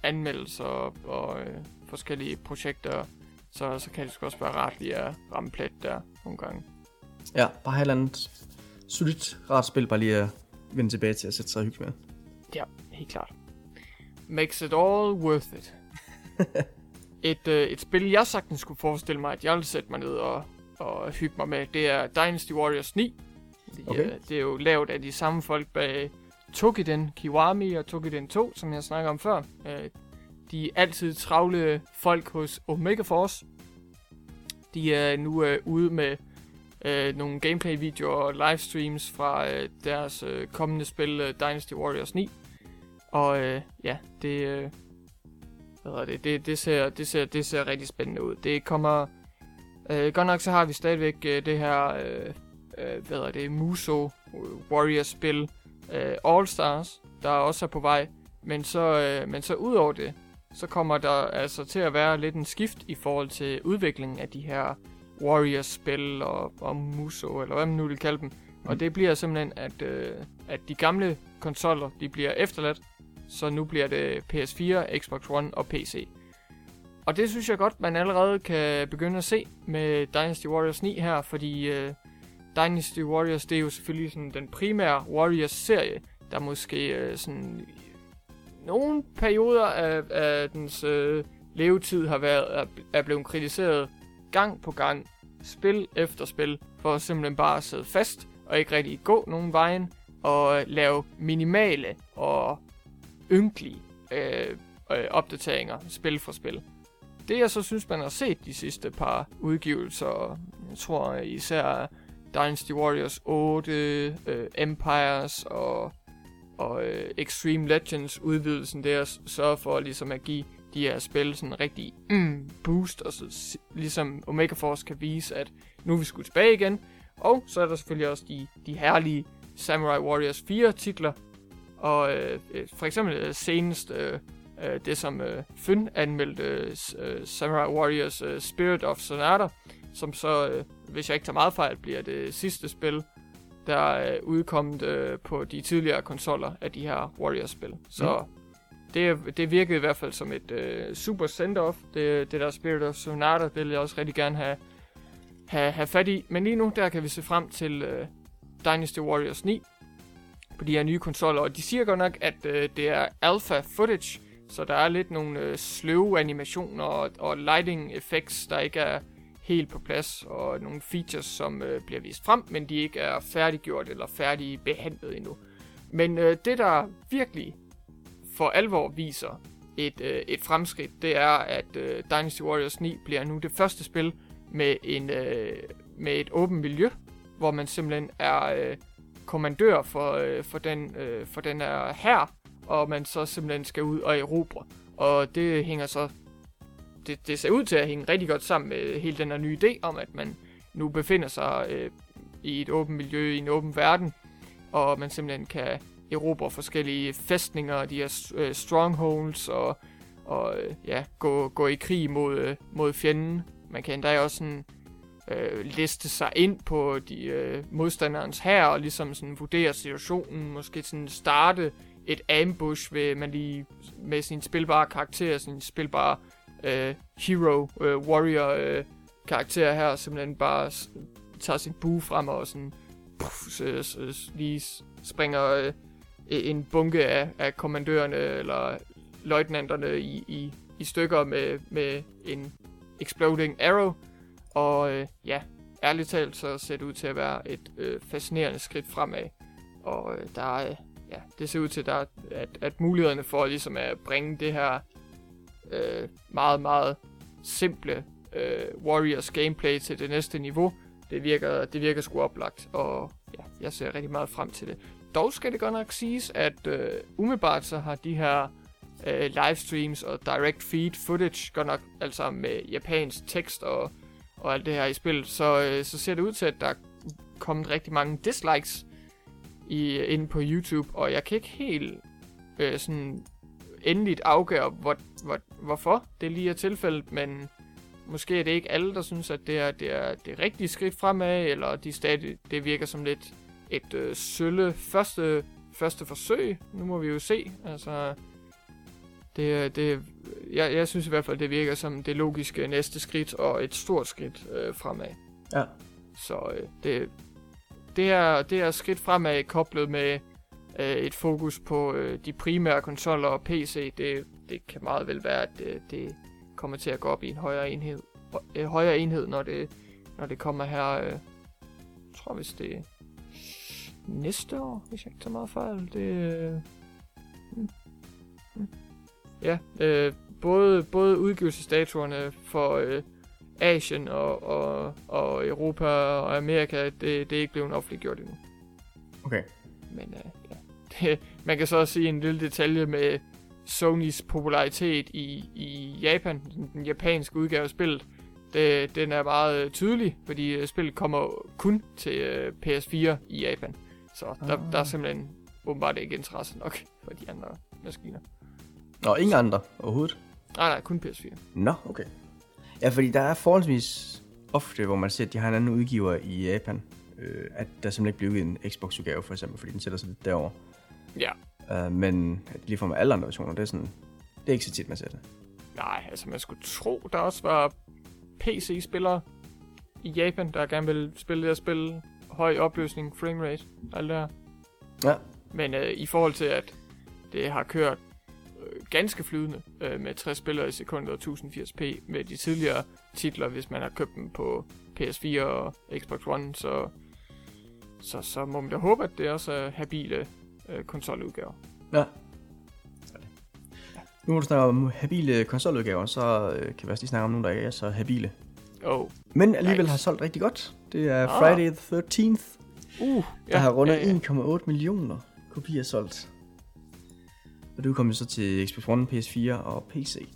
anmeldelser og, og øh, forskellige projekter, så, så kan det sgu også være rart lige at ramme plet der nogle gange. Ja, bare have et andet solidt, rart spil, bare lige at vende tilbage til at sætte sig og hygge med. Ja, helt klart. Makes it all worth it. et, øh, et spil, jeg sagtens skulle forestille mig, at jeg ville sætte mig ned og, at hygge mig med, det er Dynasty Warriors 9. De, okay. uh, det er jo lavet af de samme folk bag Tokiden Kiwami og Tokiden 2, som jeg snakker om før. Uh, de altid travle folk hos Omega Force. De er nu øh, ude med uh, nogle gameplay-videoer og livestreams fra deres kommende spil Dynasty Warriors 9. Og ja, det, uh, hvad det, det, det, ser, det, ser, det ser rigtig spændende ud. Det kommer Øh, godt nok så har vi stadigvæk øh, det her, øh, øh, hvad hedder det, Muso Warriors-spil øh, All Stars, der også er på vej. Men så, øh, men så ud over det, så kommer der altså til at være lidt en skift i forhold til udviklingen af de her Warriors-spil og, og Muso, eller hvad man nu vil kalde dem. Og mm. det bliver simpelthen, at, øh, at de gamle konsoller, de bliver efterladt, så nu bliver det PS4, Xbox One og PC. Og det synes jeg godt, man allerede kan begynde at se med Dynasty Warriors 9 her, fordi uh, Dynasty Warriors, det er jo selvfølgelig sådan den primære Warriors-serie, der måske øh, sådan nogle perioder af, af dens øh, levetid har været er, er blevet kritiseret gang på gang, spil efter spil, for at simpelthen bare sidde fast og ikke rigtig gå nogen vejen og øh, lave minimale og ynkelige øh, øh, opdateringer spil for spil. Det jeg så synes, man har set de sidste par udgivelser, jeg tror øh, især Dynasty Warriors 8, øh, Empires og, og øh, Extreme Legends udvidelsen der, sørger for ligesom at give de her spil sådan en rigtig mm, boost, og så ligesom Omega Force kan vise, at nu er vi skulle tilbage igen. Og så er der selvfølgelig også de, de herlige Samurai Warriors 4 titler, Og øh, øh, for eksempel øh, senest øh, øh, det, som øh, Fyn anmeldte øh, øh, Samurai Warriors øh, Spirit of Sonata, som så, øh, hvis jeg ikke tager meget fejl, bliver det sidste spil, der er udkommet øh, på de tidligere konsoller af de her Warriors-spil. Så det, det virkede i hvert fald som et øh, super send-off, det, det der Spirit of Sonata, det vil jeg også rigtig gerne have, have, have fat i. Men lige nu, der kan vi se frem til øh, Dynasty Warriors 9 på de her nye konsoller, og de siger godt nok, at øh, det er alpha footage, så der er lidt nogle øh, sløve animationer og, og lighting effects, der ikke er helt på plads, og nogle features, som øh, bliver vist frem, men de ikke er færdiggjort eller færdigbehandlet endnu. Men øh, det, der virkelig for alvor viser et, øh, et fremskridt, det er, at øh, Dynasty Warriors 9 bliver nu det første spil med, en, øh, med et åbent miljø, hvor man simpelthen er øh, kommandør for, øh, for, den, øh, for den her her, og man så simpelthen skal ud og erobre. Og det hænger så det, det ser ud til at hænge rigtig godt sammen med hele den her nye idé om, at man nu befinder sig øh, i et åbent miljø, i en åben verden, og man simpelthen kan erobre forskellige fæstninger, de her øh, strongholds, og, og øh, ja, gå, gå i krig mod, øh, mod fjenden. Man kan endda også sådan, øh, liste sig ind på de øh, modstanderens her og ligesom sådan vurdere situationen, måske sådan starte et ambush ved man lige med sin spilbare karakter, sin spilbare øh, hero, øh, warrior øh, karakter her, simpelthen bare s- tager sin bue frem og sådan puff, s- s- s- lige s- springer øh, en bunke af, af kommandørerne eller løjtnanterne i, i, i stykker med, med en exploding arrow. Og øh, ja, ærligt talt, så ser det ud til at være et øh, fascinerende skridt fremad. Og øh, der er, øh, ja, det ser ud til, der, at, at mulighederne for ligesom at bringe det her øh, meget, meget simple øh, Warriors gameplay til det næste niveau, det virker, det virker sgu oplagt, og ja, jeg ser rigtig meget frem til det. Dog skal det godt nok siges, at øh, umiddelbart så har de her øh, livestreams og direct feed footage, godt nok altså med japansk tekst og, og alt det her i spillet, så, øh, så ser det ud til, at der er kommet rigtig mange dislikes i, inde på YouTube, og jeg kan ikke helt øh, sådan endeligt afgøre, hvor, hvor, hvorfor det lige er tilfældet, men måske er det ikke alle, der synes, at det er det, er det rigtige skridt fremad, eller de stadig, det virker som lidt et øh, sølle første, første forsøg. Nu må vi jo se. Altså, det, det, jeg, jeg synes i hvert fald, det virker som det logiske næste skridt, og et stort skridt øh, fremad. Ja. Så øh, det, det, her, det her skridt fremad koblet med øh, et fokus på øh, de primære konsoller og PC, det, det kan meget vel være, at det, det kommer til at gå op i en højere enhed, øh, højere enhed når, det, når det kommer her, øh, jeg tror hvis det er næste år, hvis jeg ikke tager meget fejl. Det, øh, hmm, hmm. Ja, øh, både, både udgivelsesdatoerne for øh, Asien og, og, og Europa og Amerika, det, det er ikke blevet offentliggjort endnu. Okay. Men øh, man kan så også sige en lille detalje med Sonys popularitet i, i Japan, den, den japanske udgave af spillet. Det, den er meget øh, tydelig, fordi øh, spillet kommer kun til øh, PS4 i Japan. Så der, Ah. der er simpelthen åbenbart ikke interesse nok for de andre maskiner. Og ingen andre overhovedet? Nej, nej, kun PS4. Nå, okay. Ja, fordi der er forholdsvis ofte, hvor man ser, at de har en anden udgiver i Japan. Øh, at der simpelthen ikke bliver udgivet en Xbox-udgave, for eksempel, fordi den sætter sig lidt derover. Ja, Uh, men lige for med alle andre versioner, det er sådan... Det er ikke så tit, man ser det. nej, altså man skulle tro, der også var PC-spillere i Japan, der gerne ville spille det her spil. Høj opløsning, framerate, alt det her. Ja. Men øh, i forhold til, at det har kørt øh, ganske flydende øh, med 60 spillere i sekundet og 1080p med de tidligere titler, hvis man har købt dem på PS4 og Xbox One, så, så, så må man da håbe, at det også er habile øh, konsoludgaver. Ja. Nu må du snakke om habile konsoludgaver, så øh, kan vi også lige snakke om nogle, der ikke er så habile. Oh, Men alligevel Nice. har solgt rigtig godt. Det er Ah. Friday the 13th, uh, der har rundet ja, ja. 1,8 millioner kopier solgt. Og det jo så til Xbox One, PS4 og PC.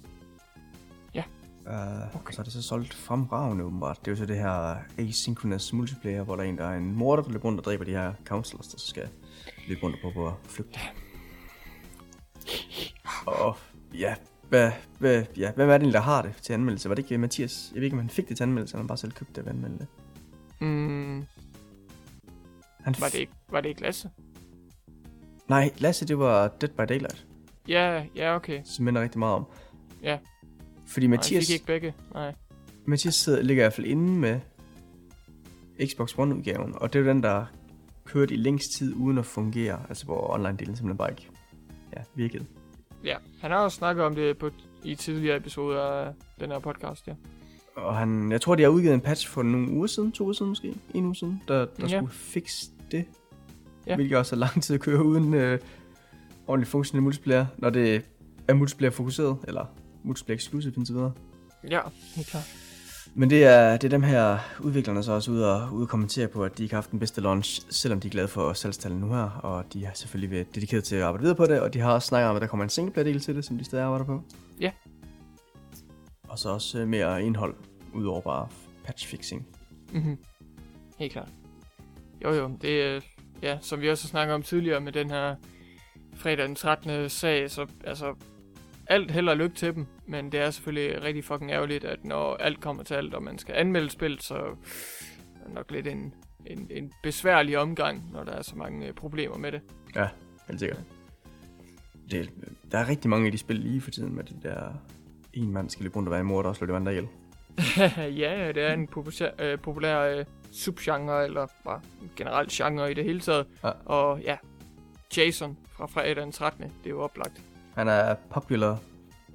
Ja. Uh, okay. Og så er det så solgt fremragende åbenbart. Det er jo så det her asynchronous multiplayer, hvor der er en, der er en morder, der løber rundt og dræber de her counselors, der så skal løbe rundt og prøve på at flygte. ja, hvad, hvad, ja, hvem er det egentlig, der har det til anmeldelse? Var det ikke Mathias? Jeg ved ikke, om han fik det til anmeldelse, eller han bare selv købte det ved anmelde det. Mm, Han var, det ikke, var det ikke Lasse? Nej, Lasse, det var Dead by Daylight, Ja, ja, okay. som minder rigtig meget om. Ja. Fordi Nej, Mathias, han fik ikke begge. Nej. Mathias sidder, ligger i hvert fald inde med Xbox One-udgaven, og det er jo den, der kørte i længst tid uden at fungere, altså hvor online-delen simpelthen bare ikke ja, virkede. Ja, han har også snakket om det på, i tidligere episoder af den her podcast, ja. Og han, jeg tror, de har udgivet en patch for nogle uger siden, to uger siden måske, en uge siden, der, der Ja. skulle fikse det. Ja. Hvilket også er lang tid at køre uden øh, ordentlig funktionel multiplayer, når det er multiplayer fokuseret, eller multiplayer exclusive indtil videre. Ja, helt klart. Men det er, det er dem her udviklerne så også ude og, ude og kommentere på, at de ikke har haft den bedste launch, selvom de er glade for salgstallene nu her, og de har selvfølgelig været dedikeret til at arbejde videre på det, og de har også snakket om, at der kommer en singleplayer-del til det, som de stadig arbejder på. Ja. Og så også øh, mere indhold, udover bare patchfixing. Mm-hmm. Helt klart. Jo jo, det er, ja, som vi også har snakket om tidligere med den her fredag den 13. sag, så altså, alt held og lykke til dem, men det er selvfølgelig rigtig fucking ærgerligt, at når alt kommer til alt, og man skal anmelde spil, så er det nok lidt en, en, en besværlig omgang, når der er så mange øh, problemer med det. Ja, helt sikkert. Det, der er rigtig mange af de spil lige for tiden med det der en mand skal løbe rundt og være der også slår det andre ihjel. ja, det er en populær, øh, populær øh, subgenre, eller bare en generelt genre i det hele taget. Ja. Og ja, Jason fra fredag den 13. Det er jo oplagt. Han er popular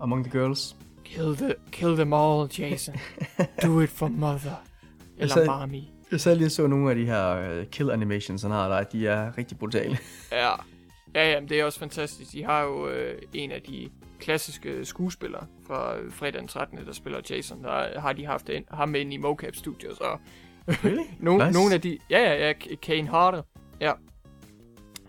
among the girls. Kill, the, kill them all, Jason. Do it for mother. Eller sagde- mommy. Jeg sad lige og så nogle af de her uh, kill animations, han har der, de er rigtig brutale. Ja, ja, ja, men det er også fantastisk. De har jo øh, en af de klassiske skuespillere fra øh, fredag den 13. der spiller Jason. Der har de haft en, ham ind i mocap studios og Really? Nogle, Nice. nogle af de... Ja, ja, ja, Kane Harder. Ja.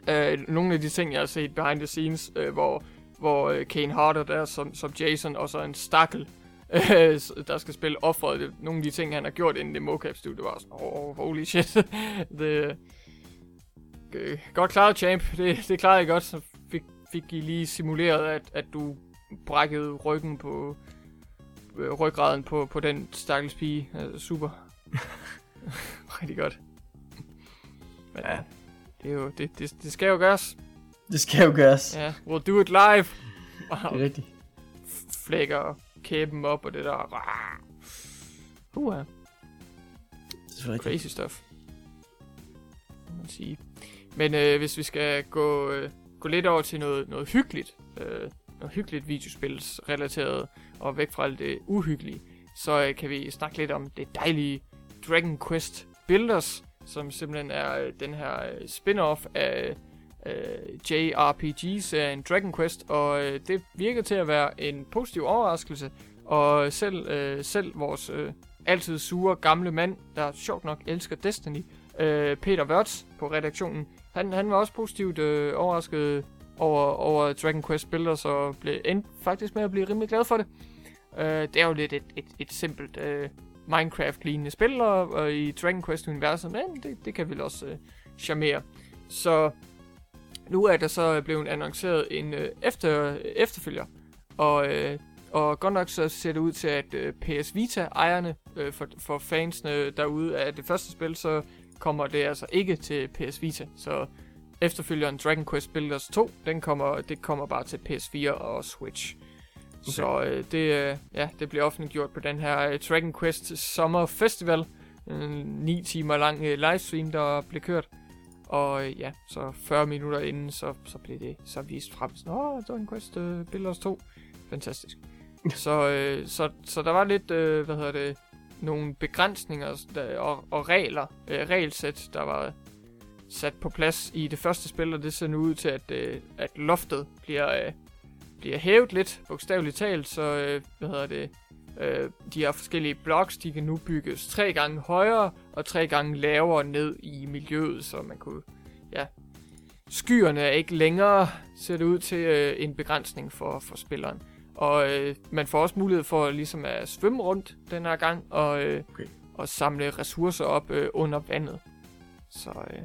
Øh, nogle af de ting, jeg har set behind the scenes, øh, hvor, hvor øh, Kane Harder der er som, som Jason, og så en stakkel, øh, der skal spille offeret. Det, nogle af de ting, han har gjort inden det mocap-studie, var sådan, oh, holy shit. det, øh, godt klaret, champ. Det, det klarede jeg godt. Så fik, fik I lige simuleret, at, at du brækkede ryggen på øh, ryggraden på, på den stakkels pige. Øh, super. Rigtig godt. Men, ja. Det, er jo, det, det, det skal jo gøres. Det skal jo gøres. Ja, we'll do it live. Det er Wow. rigtigt. Flækker kæben op og det der. Uh, Det er rigtigt. crazy stuff. Man sige. Men øh, hvis vi skal gå, øh, gå lidt over til noget, noget hyggeligt, øh, noget hyggeligt videospilsrelateret, og væk fra alt det uhyggelige, så øh, kan vi snakke lidt om det dejlige Dragon Quest Builders, som simpelthen er øh, den her øh, spin-off af øh, JRPG-serien Dragon Quest, og øh, det virker til at være en positiv overraskelse, og selv, øh, selv vores øh, altid sure gamle mand, der sjovt nok elsker Destiny, øh, Peter Wörth på redaktionen, han, han var også positivt øh, overrasket over, over Dragon Quest Builders, og blev endt faktisk med at blive rimelig glad for det. Øh, det er jo lidt et, et, et simpelt øh, Minecraft-lignende spil, og, og i Dragon Quest-universet, men det, det kan vel også øh, charmere. Så nu er der så blevet annonceret en øh, efter, efterfølger, og, øh, og godt nok så ser det ud til, at øh, PS Vita-ejerne øh, for, for fansene derude af det første spil, så kommer det altså ikke til PS Vita. Så efterfølgeren Dragon Quest Builders 2, den kommer, det kommer bare til PS4 og Switch. Okay. Så øh, det, øh, ja, det bliver offentliggjort på den her øh, Dragon Quest Summer Festival. En 9 timer lang øh, livestream, der blev kørt. Og øh, ja, så 40 minutter inden, så, så blev det så vist frem. Sådan, Åh, Dragon Quest øh, Builders 2. Fantastisk. så, øh, så, så der var lidt, øh, hvad hedder det, nogle begrænsninger der, og, og regler, øh, regelsæt, der var sat på plads i det første spil, og det ser nu ud til, at, øh, at loftet bliver, øh, bliver hævet lidt, bogstaveligt talt, så, øh, hvad hedder det, øh, de her forskellige blocks, de kan nu bygges tre gange højere og tre gange lavere ned i miljøet, så man kunne, ja, skyerne er ikke længere, ser det ud til, øh, en begrænsning for, for spilleren. Og øh, man får også mulighed for ligesom at svømme rundt den her gang, og, øh, Okay. og samle ressourcer op øh, under vandet. Så, øh,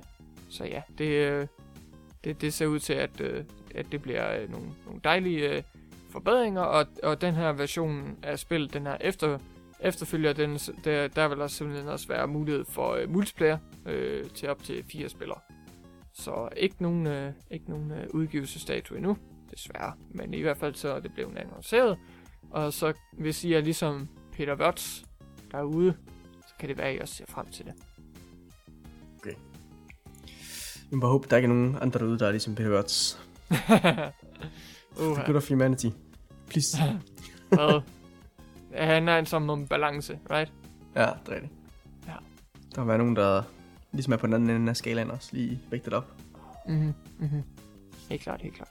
så ja, det, øh, det, det ser ud til, at, øh, at det bliver øh, nogle, nogle dejlige øh, forbedringer, og, og den her version af spillet, den her efter, efterfølger, den, der, der vil der simpelthen også være mulighed for øh, multiplayer øh, til op til fire spillere. Så ikke nogen, øh, ikke nogen øh, udgivelsesdato endnu, desværre. Men i hvert fald så er det blevet annonceret. Og så hvis I er ligesom Peter Watts derude, så kan det være, at I også ser frem til det. Jeg må bare håbe, der ikke er nogen andre derude, der er ligesom Peter Watts. uh, Good of humanity. Please. Hvad? Det handler altså om balance, right? ja, det er rigtigt. Ja. Der må være nogen, der ligesom er på den anden ende af skalaen også, lige vægtet op. Mhm, mhm. Helt klart, helt klart.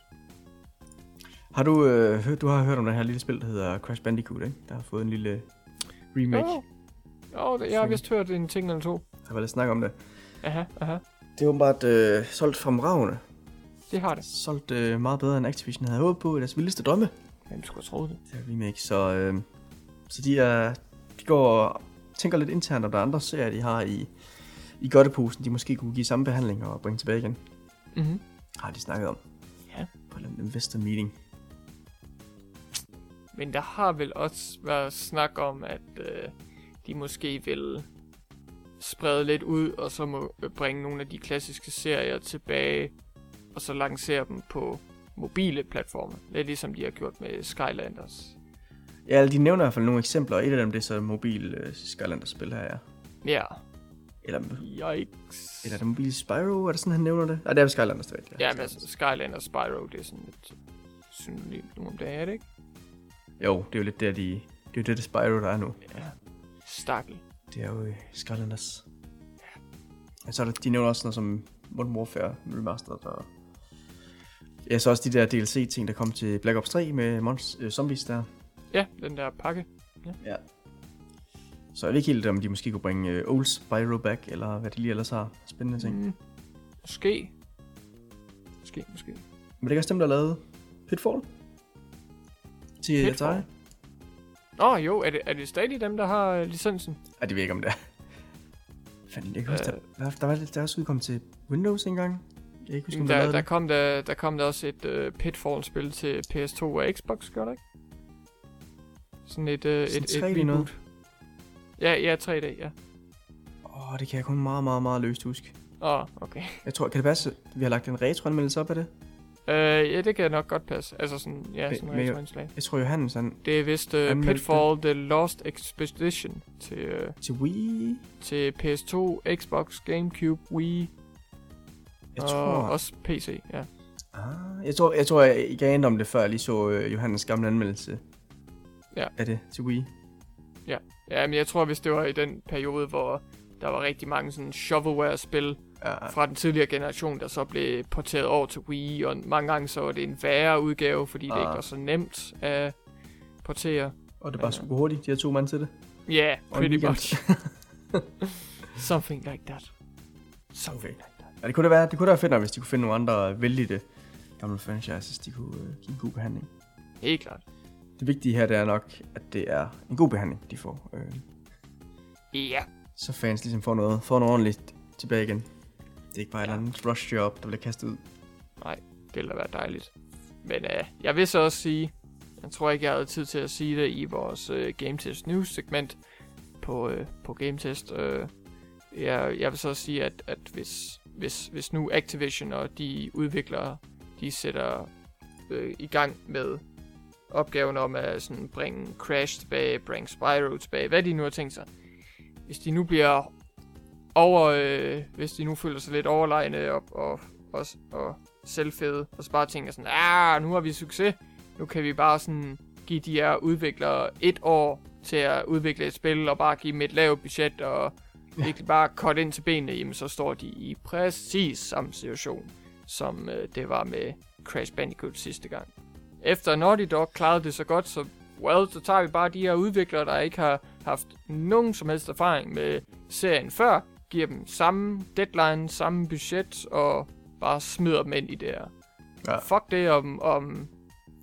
Har du, øh, hørt, du har hørt om det her lille spil, der hedder Crash Bandicoot, ikke? Der har fået en lille remake. Jo, jo det, jeg har vist hørt en ting eller to. Der har været lidt snak om det. Aha, aha. Det er åbenbart øh, solgt fremragende. Det har det. Solgt øh, meget bedre, end Activision havde håbet på i deres vildeste drømme. Hvem skulle troet det? Det her remake, så, øh, så de, er, de går og tænker lidt internt, om der er andre serier, de har i, i godteposen, de måske kunne give samme behandling og bringe tilbage igen. Mhm. Har de snakket om. Ja. På en investor meeting. Men der har vel også været snak om, at øh, de måske vil sprede lidt ud, og så må bringe nogle af de klassiske serier tilbage, og så lancere dem på mobile platforme. Lidt ligesom de har gjort med Skylanders. Ja, de nævner i hvert fald nogle eksempler, og et af dem det er så mobil øh, Skylanders-spil her, ja. Ja, Eller, yikes. eller er det mobil Spyro, er det sådan, han nævner det? Nej, det er Skylanders, det er Ja, men altså, Skylanders Spyro, det er sådan lidt synonymt nu om dagen, er det ikke? Jo, det er jo lidt der, de... Det er jo det, det Spyro, der er nu. Ja. Stakkel. Det er jo øh, Skylanders. Og så er der, de nævner også noget som Modern Warfare Remastered og... Ja, så også de der DLC-ting, der kom til Black Ops 3 med Mons, øh, Zombies der. Ja, den der pakke. Ja. Så jeg ved ikke helt, om de måske kunne bringe øh, Old Spyro back, eller hvad de lige ellers har. Spændende ting. Mm. Måske. Måske, måske. Men det er ikke også dem, der lavet Pitfall? Til Pitfall? Atari? Nå jo, er det, er det stadig dem, der har øh, licensen? Ej, det ved jeg ikke, om det er. Fanden, jeg kan huske, Øh. der, der, der, var, der er også udkommet til Windows engang. Jeg kan ikke huske, om der, Der, det. kom der, der kom der også et uh, Pitfall-spil til PS2 og Xbox, gør der ikke? Sådan et, uh, Sådan et, et 3D noget? reboot. Ja, ja, 3D, ja. Åh, oh, det kan jeg kun meget, meget, meget løst huske. Åh, oh, okay. Jeg tror, kan det passe, vi har lagt en retro-anmeldelse op af det? Uh, ja, det kan nok godt passe. Altså sådan, ja, sådan en retroindslag. Jeg tror, Johannes, han Det er vist uh, Pitfall The Lost Expedition til, uh, til Wii. til PS2, Xbox, Gamecube, Wii Jeg og tror, også PC, ja. ah, jeg tror, jeg tror, jeg gav ind om det, før jeg lige så uh, Johannes gamle anmeldelse. Ja. Af det til Wii. Ja, men jeg tror, hvis det var i den periode, hvor der var rigtig mange sådan shovelware-spil Ja, fra den tidligere generation, der så blev porteret over til Wii, og mange gange så var det en værre udgave, fordi det Ah. ikke var så nemt at portere. og det bare skulle gå hurtigt, de her to mand til det. Ja, yeah, pretty much. Something like that. Something like that. Ja, det kunne da være, det kunne da være fedt nok, hvis de kunne finde nogle andre vældige gamle franchises, de kunne uh, give en god behandling. Helt klart. Det vigtige her, det er nok, at det er en god behandling, de får. Øh, Ja. så fans ligesom får noget, får noget ordentligt tilbage igen. Det er ikke bare et eller andet rush job, der bliver kastet ud. Det ville da være dejligt. Men uh, jeg vil så også sige, jeg tror ikke, jeg havde tid til at sige det i vores uh, Game Test News segment på, uh, på Game Test. Uh, jeg, jeg vil så også sige, at, at hvis, hvis, hvis nu Activision og de udviklere, de sætter øh, i gang med opgaven om at sådan bringe Crash tilbage, bringe Spyro tilbage, hvad de nu har tænkt sig. Hvis de nu bliver over, øh, hvis de nu føler sig lidt overlegne og, og, og, og selvfede, og så bare tænker sådan, ah, nu har vi succes, nu kan vi bare sådan give de her udviklere et år til at udvikle et spil, og bare give dem et lavt budget, og Ja. virkelig bare cut ind til benene, jamen så står de i præcis samme situation, som øh, det var med Crash Bandicoot sidste gang. Efter Naughty Dog klarede det så godt, så well, så tager vi bare de her udviklere, der ikke har haft nogen som helst erfaring med serien før, giver dem samme deadline, samme budget, og bare smider dem ind i det her. Ja. Fuck det om, om,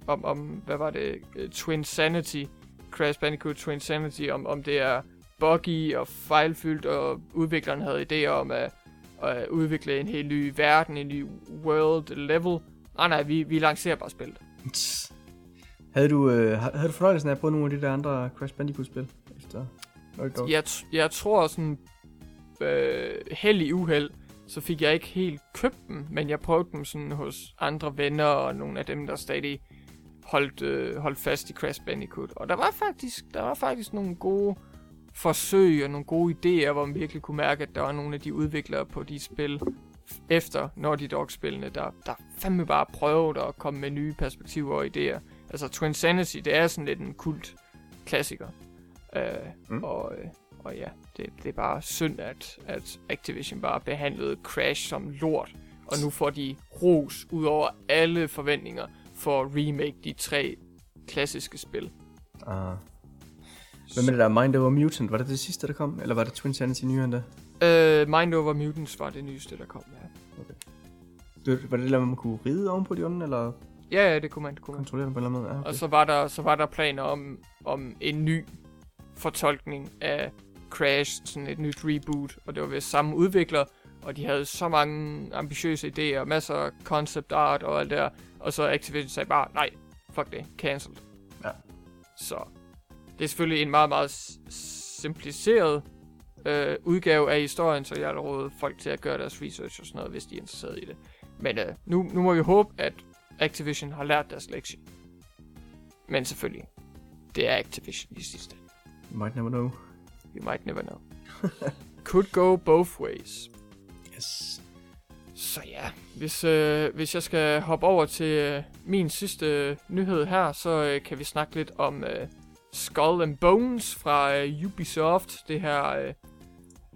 om, om, hvad var det, Twin Sanity, Crash Bandicoot Twin Sanity, om, om det er buggy og fejlfyldt, og udvikleren havde idéer om at, at udvikle en helt ny verden, en ny world level. Nej, nej, vi, vi lancerer bare spillet. Havde du, øh, ha- havde du fornøjelsen af at prøve nogle af de der andre Crash Bandicoot-spil? Efter? Jeg, jeg tror sådan, øh, held i uheld, så fik jeg ikke helt købt dem, men jeg prøvede dem sådan hos andre venner og nogle af dem, der stadig holdt, øh, holdt fast i Crash Bandicoot. Og der var faktisk, der var faktisk nogle gode forsøg og nogle gode idéer, hvor man virkelig kunne mærke, at der var nogle af de udviklere på de spil efter Naughty Dog-spillene, der, der fandme bare prøvede at komme med nye perspektiver og idéer. Altså Twin Sanity, det er sådan lidt en kult klassiker. Øh, Mm. og, øh, og ja, det, det er bare synd, at, at Activision bare behandlede Crash som lort. Og nu får de ros ud over alle forventninger for at remake de tre klassiske spil. Ah. Hvad med det der Mind Over Mutant? Var det det sidste, der kom? Eller var det Twin Sanity nyere end det? Øh, Mind Over Mutants var det nyeste, der kom, ja. det var det der, man kunne ride ovenpå de onde, eller Ja, ja, det kunne man, det kunne man. kontrollere dem på en eller anden måde? Ja, okay. Og så var der, så var der planer om, om en ny fortolkning af Crash, sådan et nyt reboot, og det var ved samme udvikler, og de havde så mange ambitiøse idéer, masser af concept art og alt der, og så Activision sagde bare, nej, fuck det, cancelled. Ja. Så det er selvfølgelig en meget, meget simpliceret øh, udgave af historien, så jeg har rådet folk til at gøre deres research og sådan noget, hvis de er interesseret i det. Men øh, nu, nu må vi håbe, at Activision har lært deres lektie. Men selvfølgelig, det er Activision i sidste. ende. You might never know. You might never know. Could go both ways. Yes. Så ja, hvis, øh, hvis jeg skal hoppe over til øh, min sidste øh, nyhed her, så øh, kan vi snakke lidt om øh, Skull and Bones fra øh, Ubisoft. Det her øh,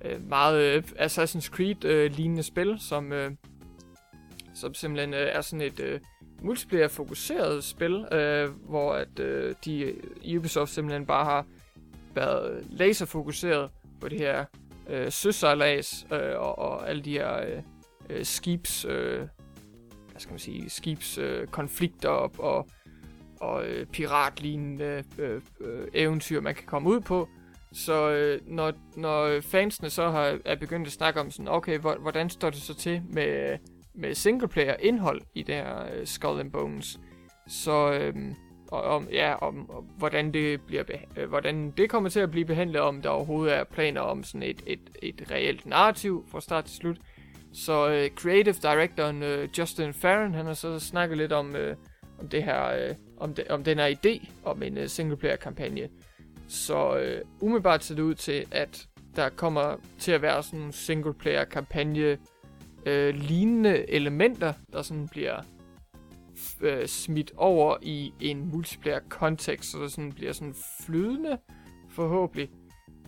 øh, meget øh, Assassin's Creed øh, lignende spil, som, øh, som simpelthen øh, er sådan et øh, multiplayer fokuseret spil, øh, hvor at øh, de Ubisoft simpelthen bare har været laserfokuseret på det her øh, søsejlads øh, og, og alle de her øh, øh, skibs, øh, hvad skal man sige, skibskonflikter øh, konflikter og, og, og øh, piratlignende øh, øh, eventyr, man kan komme ud på. Så øh, når, når fansene så har, er begyndt at snakke om sådan, okay, hvordan står det så til med, med singleplayer indhold i det her øh, Skull and Bones, så øh, og om, ja, om, om hvordan, det bliver øh, hvordan det kommer til at blive behandlet, om der overhovedet er planer om sådan et, et, et reelt narrativ fra start til slut. Så øh, creative directoren øh, Justin Farron, han har så snakket lidt om, øh, om det her, øh, om, de, om den her idé om en øh, singleplayer kampagne. Så øh, umiddelbart ser det ud til, at der kommer til at være sådan nogle singleplayer kampagne øh, lignende elementer, der sådan bliver øh, smidt over i en multiplayer kontekst, så det sådan bliver sådan flydende, forhåbentlig.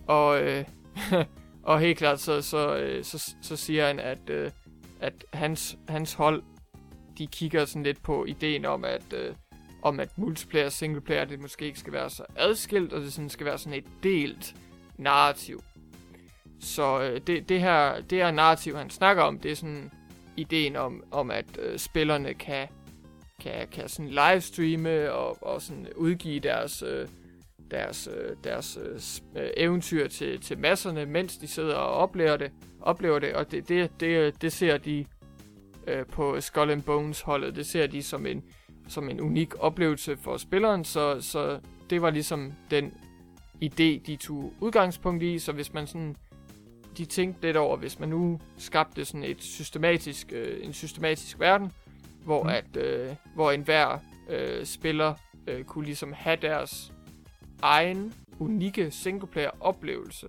Og, øh, og helt klart, så, så, øh, så, så siger han, at, øh, at hans, hans hold, de kigger sådan lidt på ideen om, at, øh, om at multiplayer og singleplayer, det måske ikke skal være så adskilt, og det sådan skal være sådan et delt narrativ. Så øh, det, det, her, det her narrativ, han snakker om, det er sådan ideen om, om at øh, spillerne kan kan, kan sådan livestreame og, og sådan udgive deres, øh, deres, øh, deres øh, øh eventyr til, til masserne, mens de sidder og oplever det. Oplever det og det, det, det, det ser de øh, på Skull and Bones holdet, det ser de som en, som en unik oplevelse for spilleren, så, så det var ligesom den idé, de tog udgangspunkt i, så hvis man sådan de tænkte lidt over, hvis man nu skabte sådan et systematisk, øh, en systematisk verden, hvor Mm. at øh, hvor enhver øh, spiller øh, kunne ligesom have deres egen unikke singleplayer oplevelse.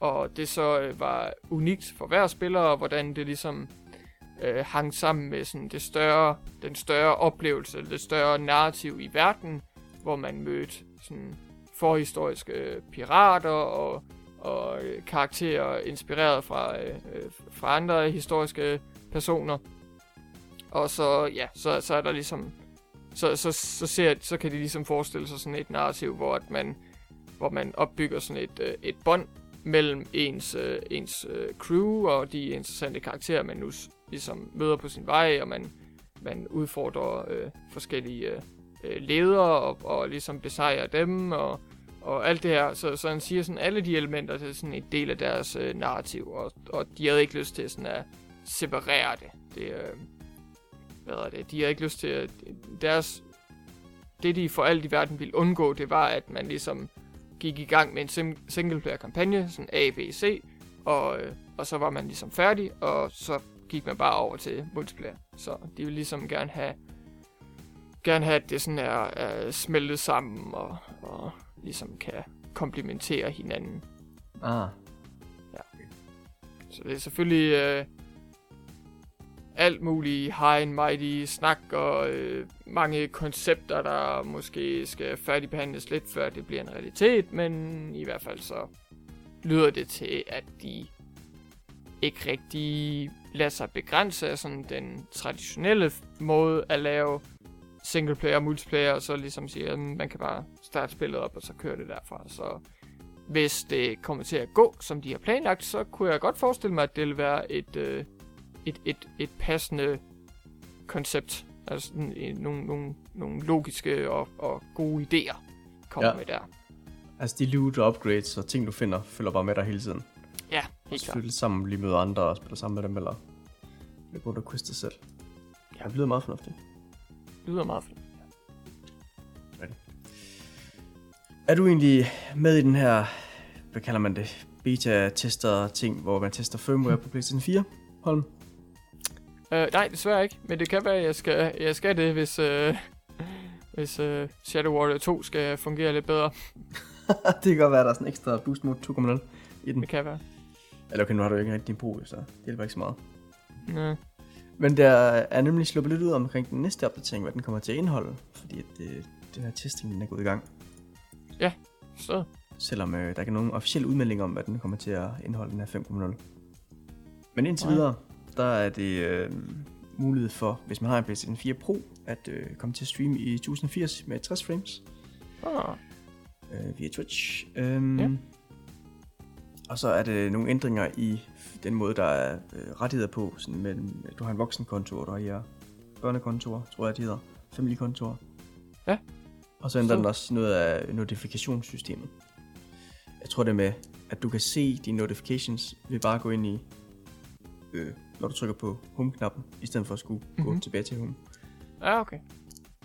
Og det så øh, var unikt for hver spiller, og hvordan det ligesom øh, hang sammen med sådan det større, den større oplevelse, det større narrativ i verden, hvor man mødte sådan forhistoriske pirater og, og øh, karakterer inspireret fra, øh, øh, fra andre historiske personer. Og så, ja, så, så er der ligesom, så, så, så, ser, så kan de ligesom forestille sig sådan et narrativ, hvor at man, hvor man opbygger sådan et, øh, et bånd mellem ens, øh, ens øh, crew og de interessante karakterer, man nu ligesom møder på sin vej, og man, man udfordrer øh, forskellige øh, øh, ledere og, og ligesom besejrer dem og, og alt det her. Så, så han siger sådan, alle de elementer det er sådan en del af deres øh, narrativ, og, og de havde ikke lyst til sådan at separere det. det øh, hvad er det? De havde ikke lyst til at deres det de for alt i verden ville undgå, det var, at man ligesom gik i gang med en sim- singleplayer-kampagne, sådan A, B, C, og, øh, og så var man ligesom færdig, og så gik man bare over til multiplayer. Så de vil ligesom gerne have, gerne have at det sådan er, er smeltet sammen, og, og ligesom kan komplementere hinanden. Ah, Så det er selvfølgelig øh, alt muligt high and mighty snak og øh, mange koncepter, der måske skal færdigbehandles lidt, før det bliver en realitet, men i hvert fald så lyder det til, at de ikke rigtig lader sig begrænse af sådan den traditionelle måde at lave singleplayer og multiplayer, og så ligesom siger, at man kan bare starte spillet op, og så kører det derfra. Så hvis det kommer til at gå, som de har planlagt, så kunne jeg godt forestille mig, at det vil være et, øh, et, et, et passende koncept. Altså en, nogle, nogle, nogle logiske og, og gode idéer kommer Ja. med der. altså de loot og upgrades og ting, du finder, følger bare med dig hele tiden. Ja, helt klart. flytte sammen, lige møde andre og spille sammen med dem, eller løbe rundt og quiste selv. Ja, det lyder meget fornuftigt. Det lyder meget fint. Er du egentlig med i den her, hvad kalder man det, beta-tester ting, hvor man tester firmware på PlayStation 4, Holm? Uh, nej, desværre ikke. Men det kan være, at jeg skal, jeg skal det, hvis, uh, hvis uh, Shadow Warrior 2 skal fungere lidt bedre. det kan godt være, at der er sådan en ekstra boost mode 2.0 i den. Det kan være. Eller okay, nu har du jo ikke rigtig din brug, så det hjælper ikke så meget. Uh, Men der er nemlig sluppet lidt ud omkring den næste opdatering, hvad den kommer til at indeholde, fordi at det, den her testing den er gået i gang. så. Selvom øh, der ikke er nogen officiel udmelding om, hvad den kommer til at indeholde, den her 5.0. Men indtil Nej. videre, der er det øh, mulighed for, hvis man har en PlayStation 4 Pro, at øh, komme til at streame i 1080 med 60 frames Ah, øh, via Twitch. Øhm, Ja. Og så er det nogle ændringer i den måde, der er øh, rettigheder på. Sådan mellem, du har en voksenkonto, og du har de her børnekontorer, tror jeg, de hedder. Familiekontorer. Ja. Og så ændrer Så- den også noget af notifikationssystemet. Jeg tror det med, at du kan se dine notifications ved bare at gå ind i, øh, når du trykker på home-knappen, i stedet for at skulle mm-hmm. gå Mhm. tilbage til home. ja, okay.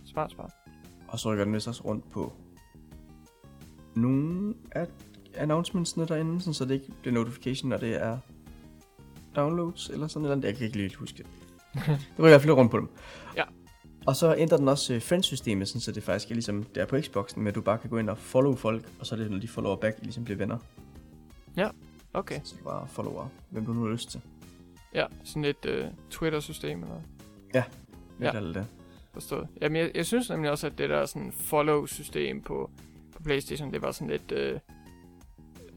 Smart, smart. Og så rykker den vist også rundt på nogle af announcementsene derinde, sådan så det ikke bliver notification, når det er downloads eller sådan noget. Jeg kan ikke lige huske det. Det rykker i hvert fald rundt på dem. Ja. Og så ændrer den også øh, friends-systemet, sådan så det faktisk er ligesom det er på Xboxen, at du bare kan gå ind og follow folk, og så er det, når de follower back, I ligesom bliver venner. Okay. Så du bare follower, hvem du nu har lyst til. Ja, sådan et uh, Twitter-system eller Lidt Ja. ja. det. forstået. Jamen, jeg, jeg synes nemlig også, at det der sådan follow-system på, på Playstation, det var sådan lidt øh,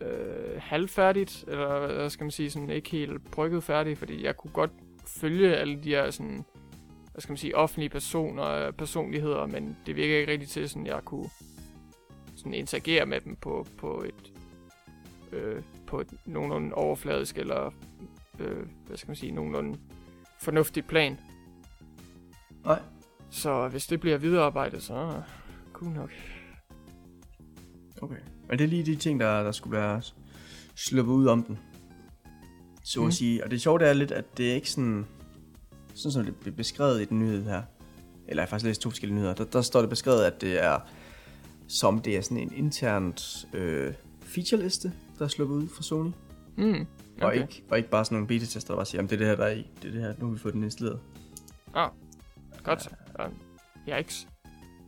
øh, halvfærdigt, eller hvad skal man sige, sådan ikke helt brygget færdigt, fordi jeg kunne godt følge alle de her sådan, hvad skal man sige, offentlige personer, personligheder, men det virker ikke rigtig til, sådan jeg kunne sådan interagere med dem på, på et øh, på et nogenlunde overfladisk, eller øh, hvad skal man sige, nogenlunde fornuftigt plan. Nej. Så hvis det bliver viderearbejdet, så cool nok. Okay. Men det er lige de ting, der, der skulle være sluppet ud om den. Så mm. At sige. Og det sjove det er lidt, at det er ikke sådan... Sådan som det bliver beskrevet i den nyhed her. Eller jeg har faktisk læst to forskellige nyheder. Der, der står det beskrevet, at det er... Som det er sådan en internt øh, featureliste, der er sluppet ud fra Sony. Mm, Okay. Og, ikke, og ikke bare sådan nogle beta-tester, der bare siger, at det er det her, der er i. Det er det her, nu har vi fået den installeret. Godt så. Ja, yikes.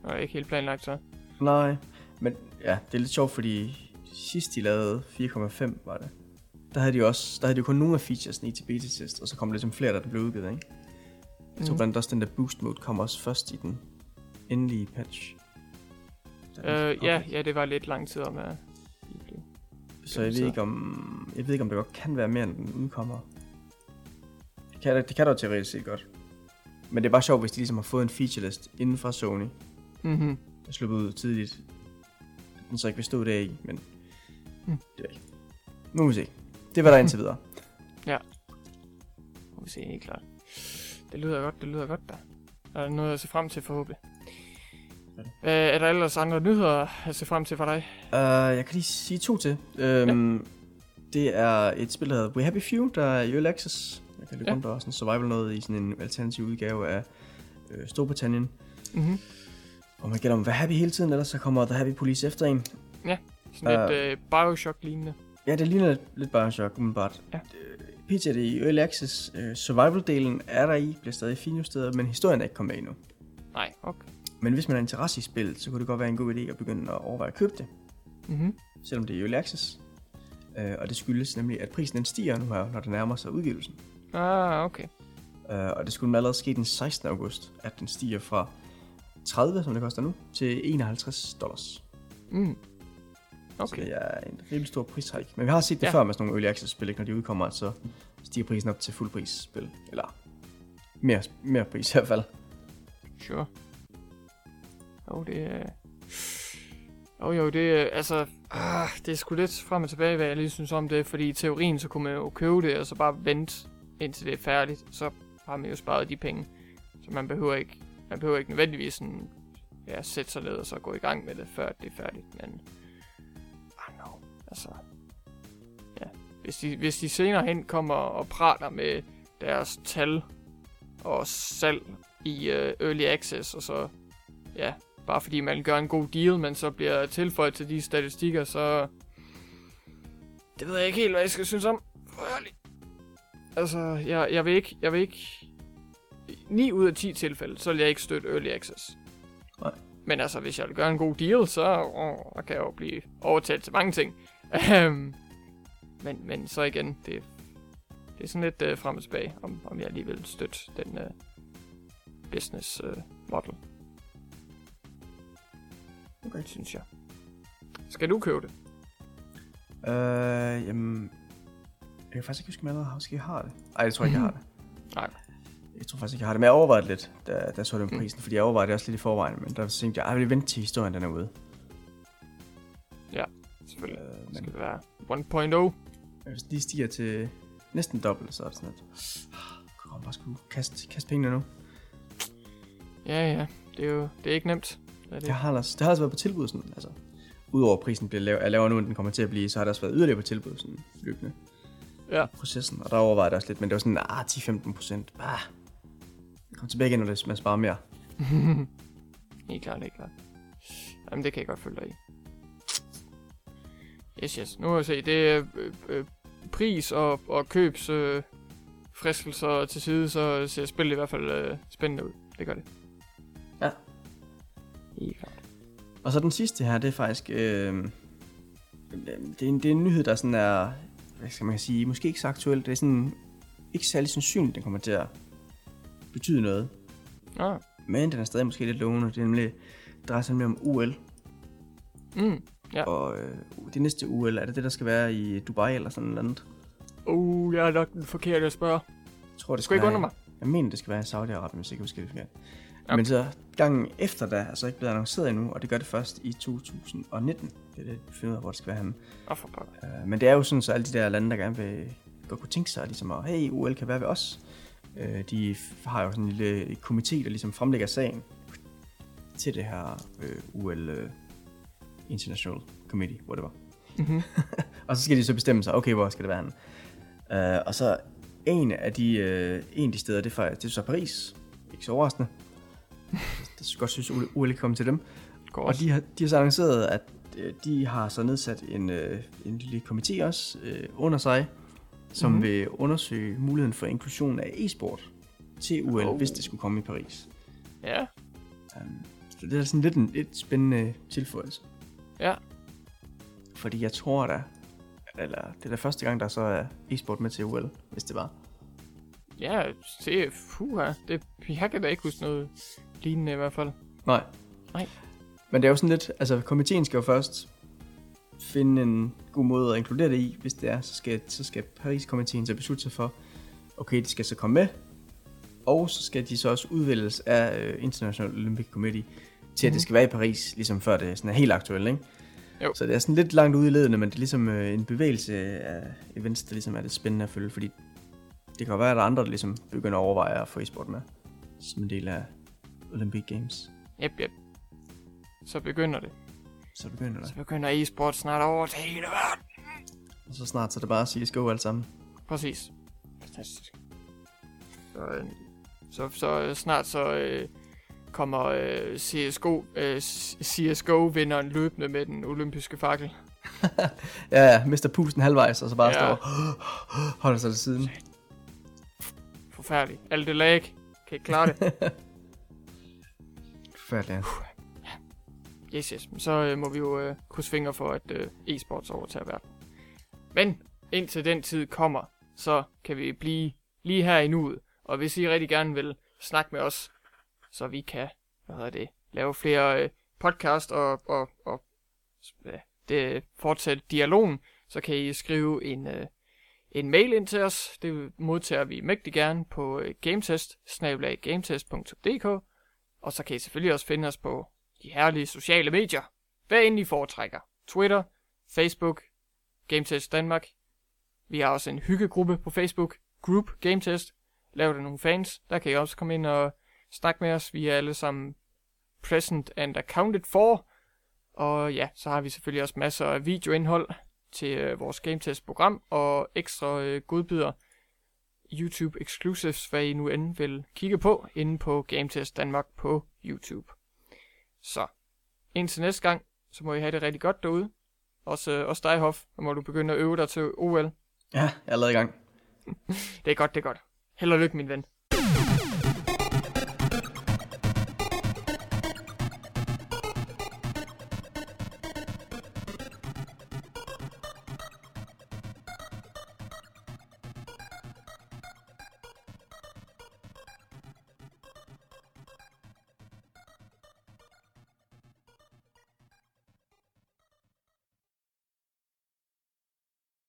Og ikke helt planlagt så. Nej, men ja, det er lidt sjovt, fordi sidst de lavede 4,5 var det. Der havde de også, der havde de kun nogle af featuresne i til beta-test, og så kom der ligesom flere, der blev udgivet, ikke? Jeg tror Mhm. blandt andet også, den der boost mode kom også først i den endelige patch. Øh, kom. ja, ja, det var lidt lang tid om at. Så jeg ved ikke om, jeg ved ikke om det godt kan være mere, end den udkommer. Det kan, det kan da teoretisk set godt. Men det er bare sjovt, hvis de ligesom har fået en feature list inden fra Sony, Mhm. der sluppet ud tidligt. Den så ikke vil stå deri, men Hmm. det er ikke. Nu må vi se. Det var der indtil videre. Må vi se, helt klart. Det lyder godt, det lyder godt der. Er der noget at se frem til forhåbentlig? Øh, er der ellers andre nyheder at se frem til for dig? Uh, jeg kan lige sige to til. Um, ja. Det er et spil, der hedder We Happy Few, der er i Early Access. Jeg kan løbe Ja. rundt og sådan en survival noget i sådan en alternativ udgave af øh, Storbritannien. Mhm. Og man gælder om at være happy hele tiden, ellers så kommer The Happy Police efter en. Sådan lidt øh, Bioshock-lignende. Ja, det ligner lidt, lidt Bioshock, umiddelbart. Ja. Øh, PT er det i Early Access. Uh, Survival-delen er der i, bliver stadig finjusteret, men historien er ikke kommet med endnu. Nej, okay. Men hvis man har interesse i spillet, så kunne det godt være en god idé at begynde at overveje at købe det, Mm-hmm. selvom det er Early Access. Uh, og det skyldes nemlig, at prisen den stiger nu her, når det nærmer sig udgivelsen. Ah, okay. Uh, og det skulle allerede ske den 16. august, at den stiger fra 30, som det koster nu, til 51 dollars. Mm. Okay. Så det er en rimelig stor prishike. Men vi har set det Ja. før med sådan nogle Early Access-spil, ikke? når de udkommer, så stiger prisen op til fuld pris spil. Eller mere, mere pris i hvert fald. Sure. Jo, det er... Jo, jo, det er, altså... Ah, det er sgu lidt frem og tilbage, hvad jeg lige synes om det, fordi i teorien, så kunne man jo købe det, og så bare vente, indtil det er færdigt, så har man jo sparet de penge. Så man behøver ikke, man behøver ikke nødvendigvis sådan, ja, sætte sig ned og så gå i gang med det, før det er færdigt, men... Ah, no, altså... Ja, hvis de, hvis de senere hen kommer og prater med deres tal og salg i uh, Early Access, og så, ja, bare fordi man gør en god deal, men så bliver tilføjet til de statistikker, så... Det ved jeg ikke helt, hvad jeg skal synes om. Altså, jeg, jeg vil ikke, jeg vil ikke... 9 ud af 10 tilfælde, så vil jeg ikke støtte Early Access. Nej. Men altså, hvis jeg vil gøre en god deal, så åh, kan jeg jo blive overtalt til mange ting. Øhm, men, men så igen, det, det er sådan lidt uh, frem og tilbage, om, om jeg lige vil støtte den uh, business uh, model. Okay. Synes jeg. Skal du købe det? Øh, jamen... Jeg kan faktisk ikke huske, om jeg allerede har, måske har det. Ej, jeg tror ikke, jeg har det. Nej. Jeg tror faktisk ikke, jeg har det. Men jeg overvejede lidt, da, da jeg så det med Mm. prisen. Fordi jeg overvejede det også lidt i forvejen. Men der tænkte jeg, at jeg vil vente til historien den er ude. Selvfølgelig. Øh, Det men skal være 1.0. hvis de stiger til næsten dobbelt, så er det sådan lidt... Kunne man bare skulle kaste, kaste pengene nu. Ja, ja. Det er jo det er ikke nemt. Det er det. Det har, altså, det har altså været på tilbud sådan, altså. Udover at prisen bliver lav, er lavere nu, end den kommer til at blive, så har det også været yderligere på tilbud sådan løbende. Ja. Processen, og der overvejede jeg det også lidt, men det var sådan, ah, 10-15 procent. Ah, kom tilbage igen, det, man sparer mere. Helt klart, helt klart. Jamen, det kan jeg godt følge dig i. Yes, yes. Nu må jeg se. Det er øh, øh, pris og, og købs øh, fristelser til side, så ser spillet i hvert fald øh, spændende ud. Det gør det. Ja. Helt klart. Og så den sidste her, det er faktisk, øh, det, er en, det er en nyhed, der sådan er, hvad skal man sige, måske ikke så aktuel. Det er sådan ikke særlig sandsynligt, den kommer til at betyde noget. Ah. Men den er stadig måske lidt lovende. Det er nemlig, drejer sig om UL. Mm. Ja. Og øh, det næste UL, er det det, der skal være i Dubai eller sådan noget? Uh, jeg er nok den forkerte at spørge. Jeg tror, det skulle ikke være- undre mig. Jeg mener, det skal være i Saudi-Arabien, hvis jeg ikke husker det forkert. Ja. Ja. Men så gangen efter da er så ikke blevet annonceret endnu, og det gør det først i 2019. Det er det, vi finder ud af, hvor det skal være henne. Åh, for. Uh, men det er jo sådan, så alle de der lande, der gerne vil godt kunne tænke sig, ligesom at, hey, OL kan være ved os. Uh, de har jo sådan en lille komité, der ligesom fremlægger sagen til det her uh, UL uh, International Committee, hvor det var. Mm-hmm. Og så skal de så bestemme sig, okay, hvor skal det være henne? Uh, og så en af de, uh, en af de steder, det er, faktisk, det er så Paris. Ikke så overraskende. Jeg skulle godt synes, at OL kom til dem. Går Og de har, de har så annonceret, at øh, de har så nedsat en, øh, en lille komité også øh, under sig, som mm-hmm. vil undersøge muligheden for inklusion af e-sport til UL, Oh. hvis det skulle komme i Paris. Ja. Um, så det er sådan lidt en lidt spændende tilføjelse. Ja. Fordi jeg tror da, eller det er da første gang, der så er e-sport med til UL, hvis det var. Ja, er fuha. Det, jeg kan da ikke huske noget lignende i hvert fald. Nej. Nej. Men det er jo sådan lidt, altså komiteen skal jo først finde en god måde at inkludere det i. Hvis det er, så skal, så skal Paris-komiteen så beslutte sig for, okay, de skal så komme med. Og så skal de så også udvælges af uh, International Olympic Committee til, at Mhm. det skal være i Paris, ligesom før det sådan er helt aktuelt, ikke? Jo. Så det er sådan lidt langt ude i ledene, men det er ligesom uh, en bevægelse af events, der ligesom er lidt spændende at følge, fordi det kan være, at der er andre, der ligesom begynder at overveje at få e-sport med, som en del af Olympic Games. Jep, jep. Så begynder det. Så begynder det. Så begynder e-sport snart over til hele verden. Og så snart så det bare CSGO alt sammen. Præcis. Fantastisk. Så, øh, så, så øh, snart så, øh, kommer øh, CSGO, øh, CSGO-vinderen løbende med den olympiske fakkel. Ja, ja, mister pusten halvvejs, og så bare ja. står holder sig til siden. Forfærdeligt. Alt det lag. Kan ikke klare det. Forfærdeligt, ja. Yes, yes. Så øh, må vi jo øh, krydse fingre for, at øh, e-sports overtager verden. Men indtil den tid kommer, så kan vi blive lige her i nuet. Og hvis I rigtig gerne vil snakke med os, så vi kan, hvad hedder det, lave flere øh, podcast og, og, og ja, det, fortsætte dialogen, så kan I skrive en, øh, en mail ind til os. Det modtager vi mægtig gerne på øh, gametest, gametest.dk. Og så kan I selvfølgelig også finde os på de herlige sociale medier. Hvad end I foretrækker. Twitter, Facebook, Gametest Danmark. Vi har også en hyggegruppe på Facebook, Group Gametest. Lav der nogle fans. Der kan I også komme ind og snakke med os. Vi er alle sammen present and accounted for. Og ja, så har vi selvfølgelig også masser af videoindhold til øh, vores Gametest-program og ekstra øh, YouTube exclusives, hvad I nu end vil kigge på inde på Gametest Danmark på YouTube. Så indtil næste gang, så må I have det rigtig godt derude. Også, øh, også dig, Hoff. Så må du begynde at øve dig til OL. Ja, jeg er allerede i gang. Det er godt, det er godt. Held og lykke, min ven.